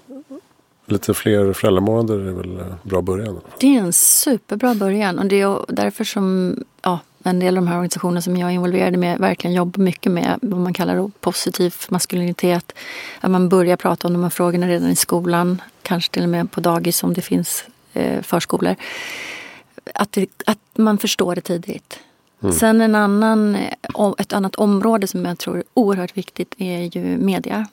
lite fler föräldramånader är väl en bra början? Det är en superbra början och det är därför som ja, en del av de här organisationerna som jag är involverad med verkligen jobbar mycket med vad man kallar positiv maskulinitet. Att man börjar prata om de här frågorna redan i skolan, kanske till och med på dagis om det finns eh, förskolor att, att man förstår det tidigt. Mm. Sen en annan, ett annat område som jag tror är oerhört viktigt är ju media.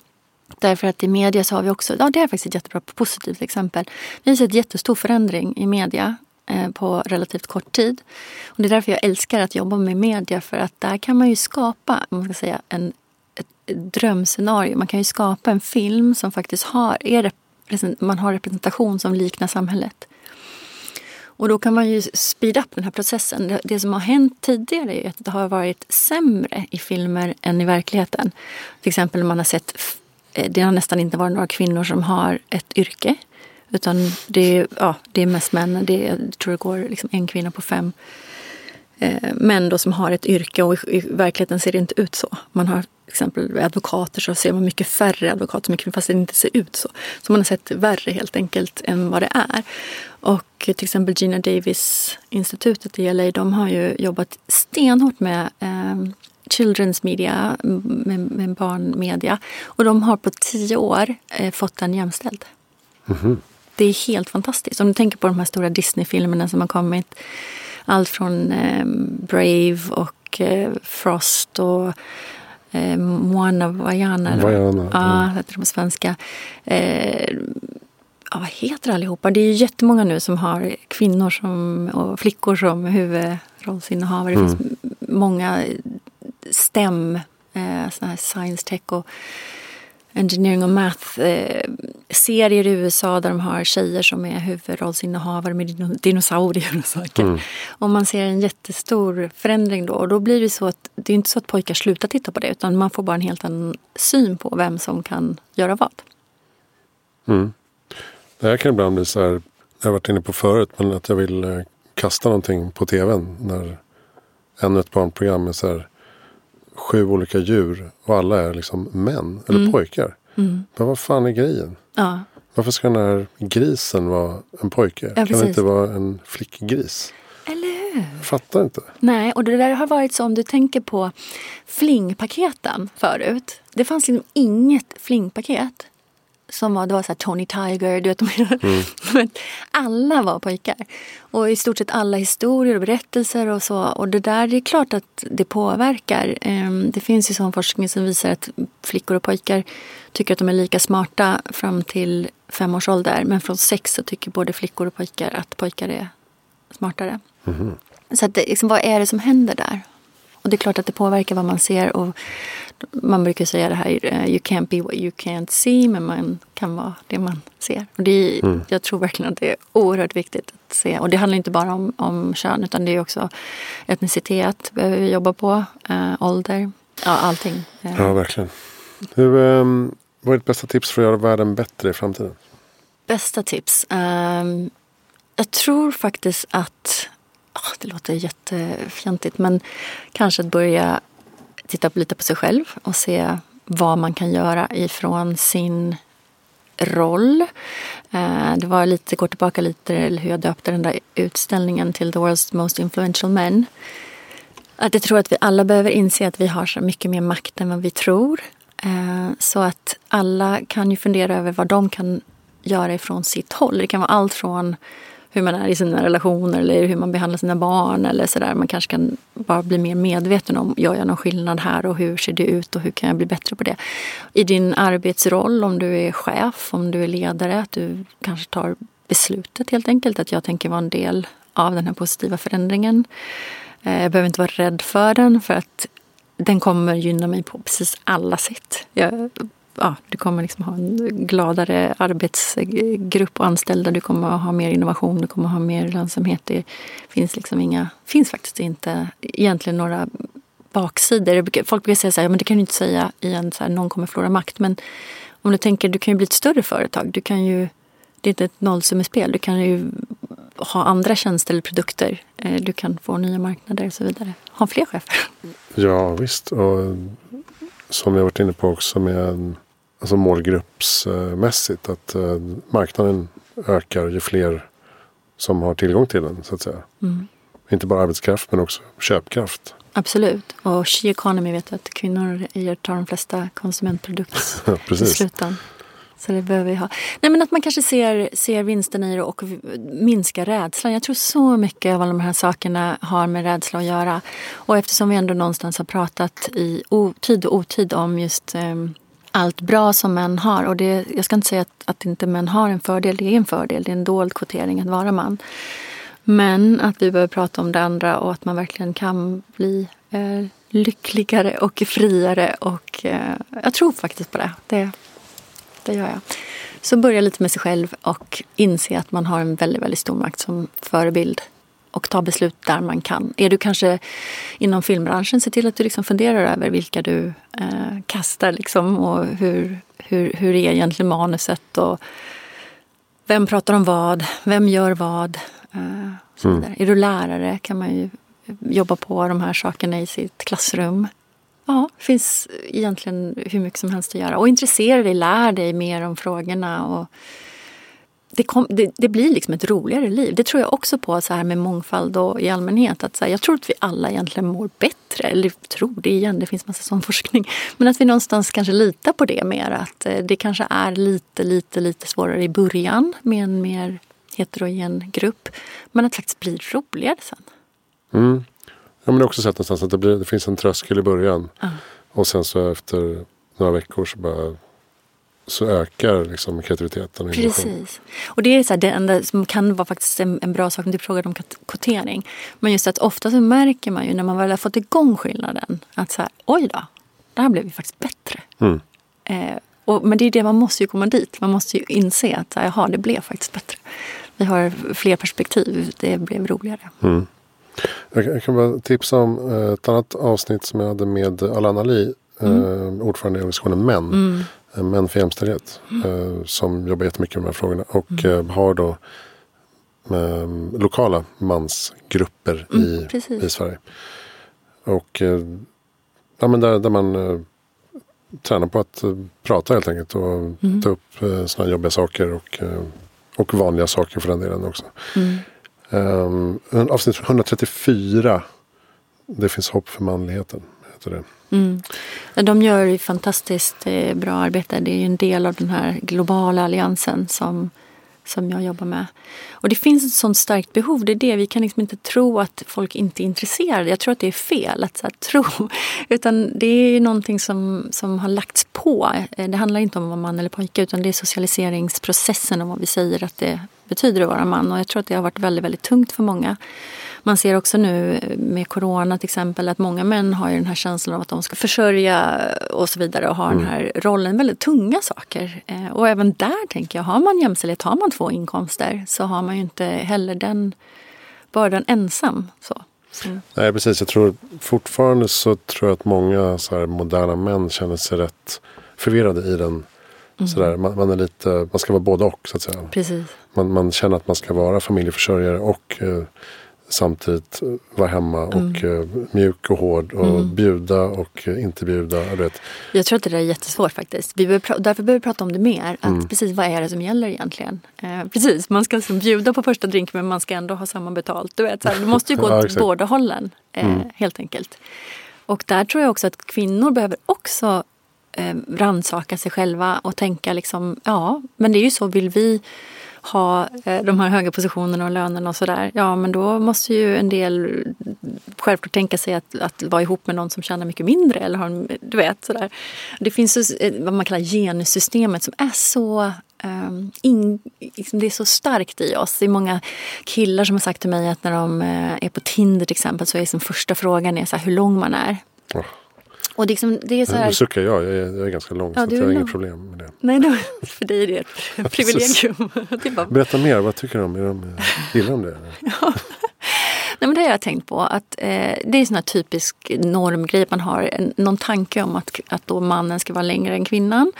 Därför att i media så har vi också, ja det är faktiskt ett jättebra positivt exempel. Vi har sett jättestor förändring i media eh, på relativt kort tid. Och det är därför jag älskar att jobba med media för att där kan man ju skapa, man ska säga, en, ett, ett drömscenario. Man kan ju skapa en film som faktiskt har, är, man har representation som liknar samhället. Och då kan man ju speeda upp den här processen. Det, som har hänt tidigare är att det har varit sämre i filmer än i verkligheten. Till exempel man har sett, eh, det har nästan inte varit några kvinnor som har ett yrke. Utan det är, ja, det är mest män. Det är, jag tror det går liksom en kvinna på fem eh, män då som har ett yrke och i, i, verkligheten ser det inte ut så. Man har till exempel advokater så ser man mycket färre advokater som kvinnor fast det inte ser ut så. Så man har sett värre helt enkelt än vad det är. Och till exempel Gina Davis-institutet i LA de har ju jobbat stenhårt med eh, children's media, med, med barnmedia. Och de har på tio år eh, fått den jämställd. Mm -hmm. Det är helt fantastiskt. Om du tänker på de här stora Disney-filmerna som har kommit. Allt från eh, Brave och eh, Frost och eh, Moana. Vaiana. Ja, heter de svenska. Eh, ja, vad heter allihopa? Det är ju jättemånga nu som har kvinnor som, och flickor som huvudrollsinnehavare. Mm. Det finns många STEM, eh, såna här science tech och engineering och math-serier i USA där de har tjejer som är huvudrollsinnehavare med dinosaurier och saker. Mm. Och man ser en jättestor förändring då. Och då blir det så att det är inte så att pojkar slutar titta på det utan man får bara en helt annan syn på vem som kan göra vad. Mm. Det här kan ibland bli så här, jag har varit inne på förut, men att jag vill eh, kasta någonting på tvn när ännu ett barnprogram är så här sju olika djur och alla är liksom män eller mm. pojkar. Mm. Men vad fan är grejen? Ja. Varför ska den här grisen vara en pojke? Ja, kan det inte vara en flickgris? Eller hur? Jag fattar inte. Nej, och det där har varit så om du tänker på flingpaketen förut. Det fanns liksom inget flingpaket som var, det var så Tony Tiger, du vet, mm. (laughs) alla var pojkar. Och i stort sett alla historier och berättelser och så. Och det där det är klart att det påverkar. Ehm, det finns ju sån forskning som visar att flickor och pojkar tycker att de är lika smarta fram till fem års ålder. Men från sex så tycker både flickor och pojkar att pojkar är smartare. Mm. Så att liksom, vad är det som händer där? Och det är klart att det påverkar vad man ser. Och man brukar säga det här, eh, you can't be what you can't see, men man kan vara det man ser. Och det är, mm. Jag tror verkligen att det är oerhört viktigt att se. Och det handlar inte bara om, om kön, utan det är också etnicitet behöver vi jobba på, äh, ålder, ja allting. Eh. Ja, verkligen. Hur, um, vad är ditt bästa tips för att göra världen bättre i framtiden? Bästa tips? Um, jag tror faktiskt att oh, det låter jättefjantigt men kanske att börja titta lite på sig själv och se vad man kan göra ifrån sin roll. Eh, det var lite, går tillbaka lite till hur jag döpte den där utställningen till The World's Most Influential Men. Att jag tror att vi alla behöver inse att vi har så mycket mer makt än vad vi tror. Eh, så att alla kan ju fundera över vad de kan göra ifrån sitt håll. Det kan vara allt från hur man är i sina relationer eller hur man behandlar sina barn eller sådär. Man kanske kan bara bli mer medveten om, gör jag någon skillnad här och hur ser det ut och hur kan jag bli bättre på det? I din arbetsroll, om du är chef, om du är ledare, att du kanske tar beslutet helt enkelt att jag tänker vara en del av den här positiva förändringen. Eh, jag behöver inte vara rädd för den för att den kommer gynna mig på precis alla sätt. Jag ja, du kommer liksom ha en gladare arbetsgrupp och anställda. Du kommer ha mer innovation, du kommer ha mer lönsamhet. Det finns liksom inga, finns faktiskt inte egentligen några baksidor. Folk brukar säga så här, men det kan du inte säga i en så här, någon kommer förlora makt. Men om du tänker, du kan ju bli ett större företag. Du kan ju, det är inte ett nollsummespel. Du kan ju ha andra tjänster eller produkter. Eh, du kan få nya marknader och så vidare. Ha fler chefer. Ja visst. Och som vi har varit inne på också med alltså målgruppsmässigt. Att eh, marknaden ökar ju fler som har tillgång till den så att säga. Mm. Inte bara arbetskraft men också köpkraft. Absolut. Och She Economy vet att kvinnor tar de flesta konsumentprodukter (laughs) i slutändan. Så det behöver vi ha. Nej men att man kanske ser, ser vinsten i det och minskar rädslan. Jag tror så mycket av alla de här sakerna har med rädsla att göra. Och eftersom vi ändå någonstans har pratat i tid och otid om just um, allt bra som män har. Och det, jag ska inte säga att, att inte män har en fördel, det är en fördel. Det är en dold kvotering att vara man. Men att vi behöver prata om det andra och att man verkligen kan bli eh, lyckligare och friare. Och eh, jag tror faktiskt på det. det. Det gör jag. Så börja lite med sig själv och inse att man har en väldigt, väldigt stor makt som förebild och ta beslut där man kan. Är du kanske inom filmbranschen, se till att du liksom funderar över vilka du eh, kastar liksom och hur, hur, hur är egentligen manuset och vem pratar om vad, vem gör vad. Eh, så mm. Är du lärare kan man ju jobba på de här sakerna i sitt klassrum. Ja, det finns egentligen hur mycket som helst att göra. Och intressera dig, lär dig mer om frågorna. Och det, kom, det, det, blir liksom ett roligare liv. Det tror jag också på så här med mångfald och i allmänhet. Att så här, jag tror att vi alla egentligen mår bättre. Eller tror det igen, det finns massa sån forskning. Men att vi någonstans kanske litar på det mer. Att eh, det kanske är lite, lite, lite svårare i början med en mer heterogen grupp. Men att det faktiskt blir roligare sen. Mm. Ja, men jag har också sett någonstans att det, blir, det finns en tröskel i början. Uh. Och sen så efter några veckor så bara så ökar liksom kreativiteten. Och Precis. Och det är så här, det enda som kan vara faktiskt en, en bra sak om du frågar om kvotering. Men just att ofta så märker man ju när man väl har fått igång skillnaden att så här, oj då, det här blev ju faktiskt bättre. Mm. Eh, Och, men det är det, man måste ju komma dit. Man måste ju inse att jaha, det blev faktiskt bättre. Vi har fler perspektiv. Det blev roligare. Mm. Jag kan bara tipsa om eh, ett annat avsnitt som jag hade med Alana Li, mm. Eh, ordförande i organisationen Män. Mm. Eh, Män för jämställdhet. Mm. Som jobbar jättemycket med de här frågorna. Och mm. har då lokala mansgrupper i, mm, i Sverige. Och ja, men där, där man tränar på att prata helt enkelt. Och mm. ta upp sådana jobbiga saker. Och, och vanliga saker för den delen också. Um, avsnitt 134. Det finns hopp för manligheten. Heter det. Mm. De gör ju fantastiskt eh, bra arbete. Det är ju en del av den här globala alliansen som, som jag jobbar med. Och det finns ett sånt starkt behov. Det är det. Vi kan liksom inte tro att folk inte är intresserade. Jag tror att det är fel att så här, tro. (laughs) Utan det är någonting som, som har lagts på. Eh, det handlar inte om att vara man eller pojke utan det är socialiseringsprocessen och vad vi säger att det betyder att vara man. Och jag tror att det har varit väldigt, väldigt tungt för många. Man ser också nu med corona till exempel att många män har ju den här känslan av att de ska försörja och så vidare och ha mm. den här rollen. Väldigt tunga saker. Eh, och även där tänker jag, har man jämställdhet, har man två inkomster så har man ju inte heller den bördan ensam. Så. Mm. Nej precis, jag tror fortfarande så tror jag att många så moderna män känner sig rätt förvirrade i den Mm. Sådär, man, man, är lite, man ska vara både och så att säga. Precis. Man, man känner att man ska vara familjeförsörjare och eh, samtidigt vara hemma mm. och eh, mjuk och hård och mm. bjuda och inte bjuda. Vet. jag tror att det där är jättesvårt faktiskt. Vi behöver, därför behöver vi prata om det mer. Att mm. Precis vad är det som gäller egentligen? Eh, precis, man ska liksom bjuda på första drink men man ska ändå ha samma betalt. Du vet, så här, det måste ju (laughs) gå ja, åt båda hållen eh, mm. helt enkelt. Och där tror jag också att kvinnor behöver också eh, rannsaka sig själva och tänka liksom, ja, men det är ju så, vill vi ha eh, de här höga positionerna och lönerna och sådär, ja men då måste ju en del självklart tänka sig att, att vara ihop med någon som tjänar mycket mindre. Eller har, du vet, sådär. Det finns eh, vad man kallar genussystemet som är så um, in, liksom det är så starkt i oss. Det är många killar som har sagt till mig att när de eh, är på Tinder till exempel så är liksom första frågan är så här, hur lång man är. Oh. Och liksom, det är så här... Nu suckar jag, jag är, jag är ganska lång ja, så jag har inga problem med det. Nej, då, för dig är det ett privilegium. (laughs) det bara... Berätta mer, vad tycker du om det? Gillar de det? (laughs) ja. Nej, men det har jag tänkt på. Att, eh, det är en sån här typisk normgrej. Man har en, någon tanke om att, att då mannen ska vara längre än kvinnan.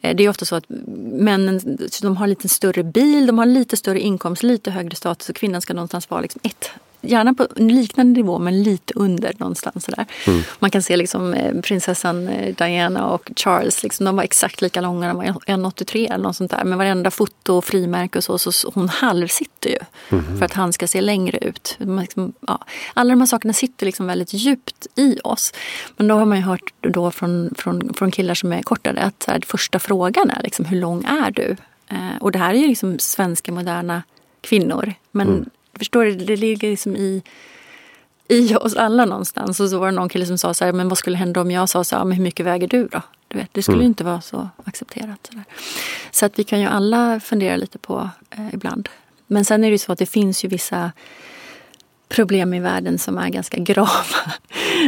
Eh, det är ofta så att männen de har lite större bil, de har lite större inkomst, lite högre status och kvinnan ska någonstans vara liksom ett gärna på liknande nivå men lite under någonstans. Sådär. Mm. Man kan se liksom, eh, prinsessan eh, Diana och Charles, liksom, de var exakt lika långa, de var 1,83 eller något sånt där. Men varenda foto och frimärke och så, så hon halvsitter ju mm. för att han ska se längre ut. Liksom, ja. Alla de här sakerna sitter liksom väldigt djupt i oss. Men då har man ju hört då från, från, från killar som är kortare att här, första frågan är liksom, hur lång är du? Eh, och det här är ju liksom svenska moderna kvinnor. Men mm. Förstår du? Det ligger liksom i, i oss alla någonstans. Och så var det någon kille som sa så här, men vad skulle hända om jag sa så här, men hur mycket väger du då? Du vet, det skulle mm. inte vara så accepterat. Så, så att vi kan ju alla fundera lite på eh, ibland. Men sen är det ju så att det finns ju vissa problem i världen som är ganska grava.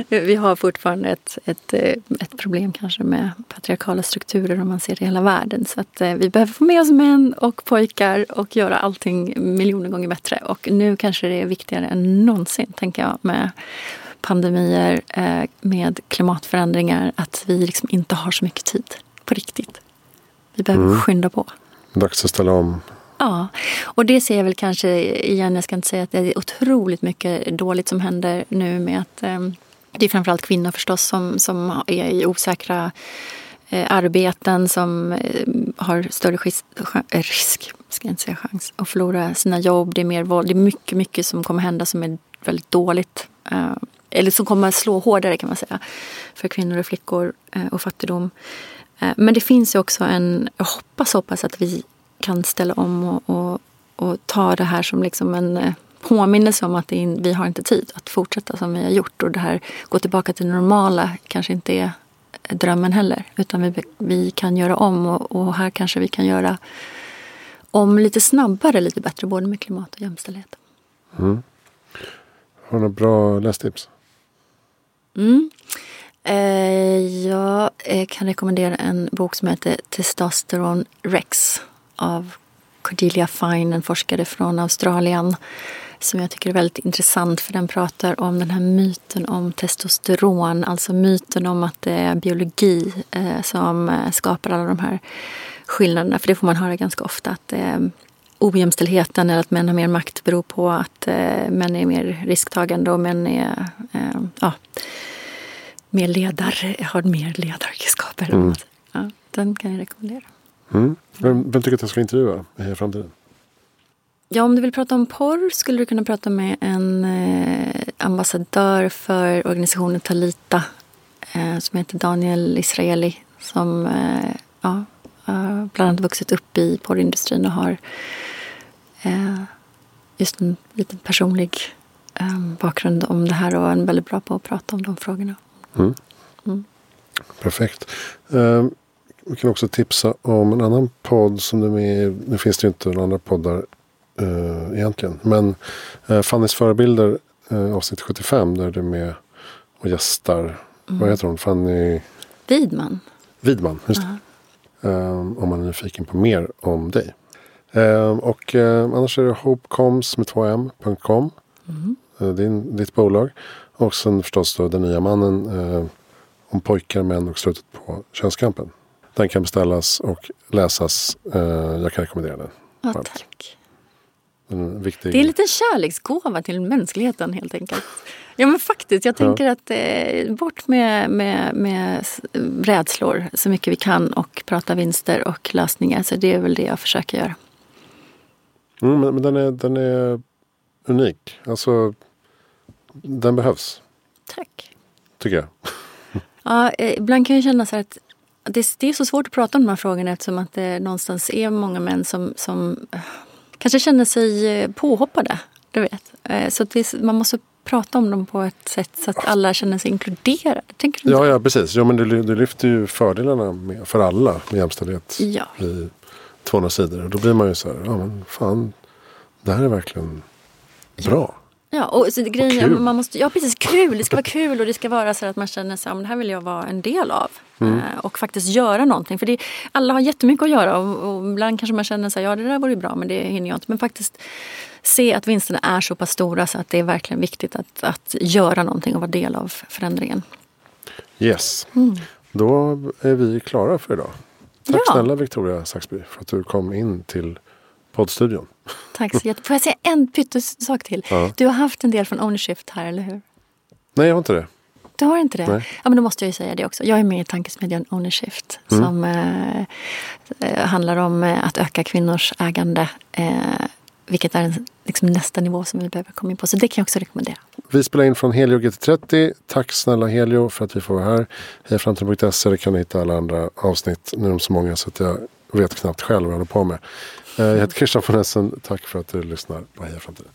Vi har fortfarande ett, ett, eh, ett problem kanske med patriarkala strukturer om man ser det i hela världen. Så att eh, vi behöver få med oss män och pojkar och göra allting miljoner gånger bättre. Och nu kanske det är viktigare än någonsin, tänker jag, med pandemier, eh, med klimatförändringar, att vi liksom inte har så mycket tid på riktigt. Vi behöver mm. skynda på. Dags att ställa om Ja, och det ser jag väl kanske igen. Jag ska inte säga att det är otroligt mycket dåligt som händer nu med att eh, det är framförallt kvinnor förstås som, som är i osäkra eh, arbeten som eh, har större skis, eh, risk, ska jag inte säga chans, att förlora sina jobb. Det är mer våld. Det är mycket, mycket som kommer hända som är väldigt dåligt. Eh, eller som kommer slå hårdare kan man säga för kvinnor och flickor eh, och fattigdom. Eh, men det finns ju också en, jag hoppas, hoppas att vi kan ställa om och, och, och ta det här som liksom en eh, påminnelse om att in, vi har inte tid att fortsätta som vi har gjort. Och det här gå tillbaka till det normala kanske inte är drömmen heller. Utan vi, vi kan göra om och, och här kanske vi kan göra om lite snabbare, lite bättre, både med klimat och jämställdhet. Mm. Har du några bra lästips? Mm. Eh, jag eh, kan rekommendera en bok som heter Testosteron Rex av Cordelia Fine, en forskare från Australien som jag tycker är väldigt intressant för den pratar om den här myten om testosteron, alltså myten om att det är biologi eh, som eh, skapar alla de här skillnaderna. För det får man höra ganska ofta att eh, ojämställdheten eller att män har mer makt beror på att män är mer risktagande och män är ja, mer ledare, har mer ledaregenskaper. Mm. Ja, den kan jag rekommendera. Mm. Vem, vem tycker att jag ska intervjua i framtiden? Ja, om du vill prata om porr skulle du kunna prata med en eh, ambassadör för organisationen Talita eh, som heter Daniel Israeli som eh, ja, bland annat vuxit upp i porrindustrin och har eh, just en liten personlig eh, bakgrund om det här och är väldigt bra på att prata om de frågorna. Mm. Mm. Perfekt. Eh, vi kan också tipsa om en annan podd som du är med i. Nu finns det ju inte några andra poddar eh, egentligen. Men eh, Fannys förebilder eh, avsnitt 75 där du är med och gästar. Mm. Vad heter hon? Fanny Widman. Widman, just. Uh -huh. om man är nyfiken på mer om dig. Um, och uh, annars är det hopecoms med 2m.com. Mm. Uh, din, ditt bolag. Och sen förstås då den nya mannen om pojkar, män och slutet på könskampen. Den kan beställas och läsas. jag kan rekommendera den. Ja, tack. Viktig... Det är en liten kärleksgåva till mänskligheten helt enkelt. Ja men faktiskt, jag tänker ja. att eh, bort med, med, med rädslor så mycket vi kan och prata vinster och lösningar. Så det är väl det jag försöker göra. Mm, men, men den, är, den är unik. Alltså, den behövs. Tack. Tycker jag. ja, eh, ibland kan jag känna så att det, det, är så svårt att prata om de här frågorna eftersom att det någonstans är många män som, som kanske känner sig eh, påhoppade. Du vet. Eh, så det, man måste prata om dem på ett sätt så att alla känner sig inkluderade. Tänker du ja, ja, precis. Ja, men du, du lyfter ju fördelarna med, för alla med jämställdhet ja. i 200 sidor. Och då blir man ju så här, ja men fan, det här är verkligen bra. Ja, och, så grejen, och man måste, ja precis, kul. Det ska vara kul och det ska vara så att man känner sig, ja, det här vill jag vara en del av. Mm. Eh, och faktiskt göra någonting. För det, alla har jättemycket att göra och, och ibland kanske man känner sig, ja det där vore bra men det hinner jag inte. Men faktiskt se att vinsterna är så pass stora så att det är verkligen viktigt att, att göra någonting och vara del av förändringen. Yes, mm. då är vi klara för idag. Tack ja. snälla Victoria Saxby för att du kom in till poddstudion. Tack så jättemycket. Får jag säga en pyttesak till? Ja. Du har haft en del från Ownershift här, eller hur? Nej, jag har inte det. Du har inte det? Nej. Ja, men då måste jag ju säga det också. Jag är med i tankesmedjan Ownershift mm. som eh, eh, handlar om eh, att öka kvinnors ägande. Eh, vilket är en, liksom nästa nivå som vi behöver komma in på. Så det kan jag också rekommendera. Vi spelar in från Helio GT30. Tack snälla Helio för att vi får vara här. Hejaframtiden.se, där kan ni hitta alla andra avsnitt. Nu är de så många så att jag vet knappt själv vad jag håller på med. Eh, jag heter Christian von Essen. Tack för att du lyssnar på Heja Framtiden.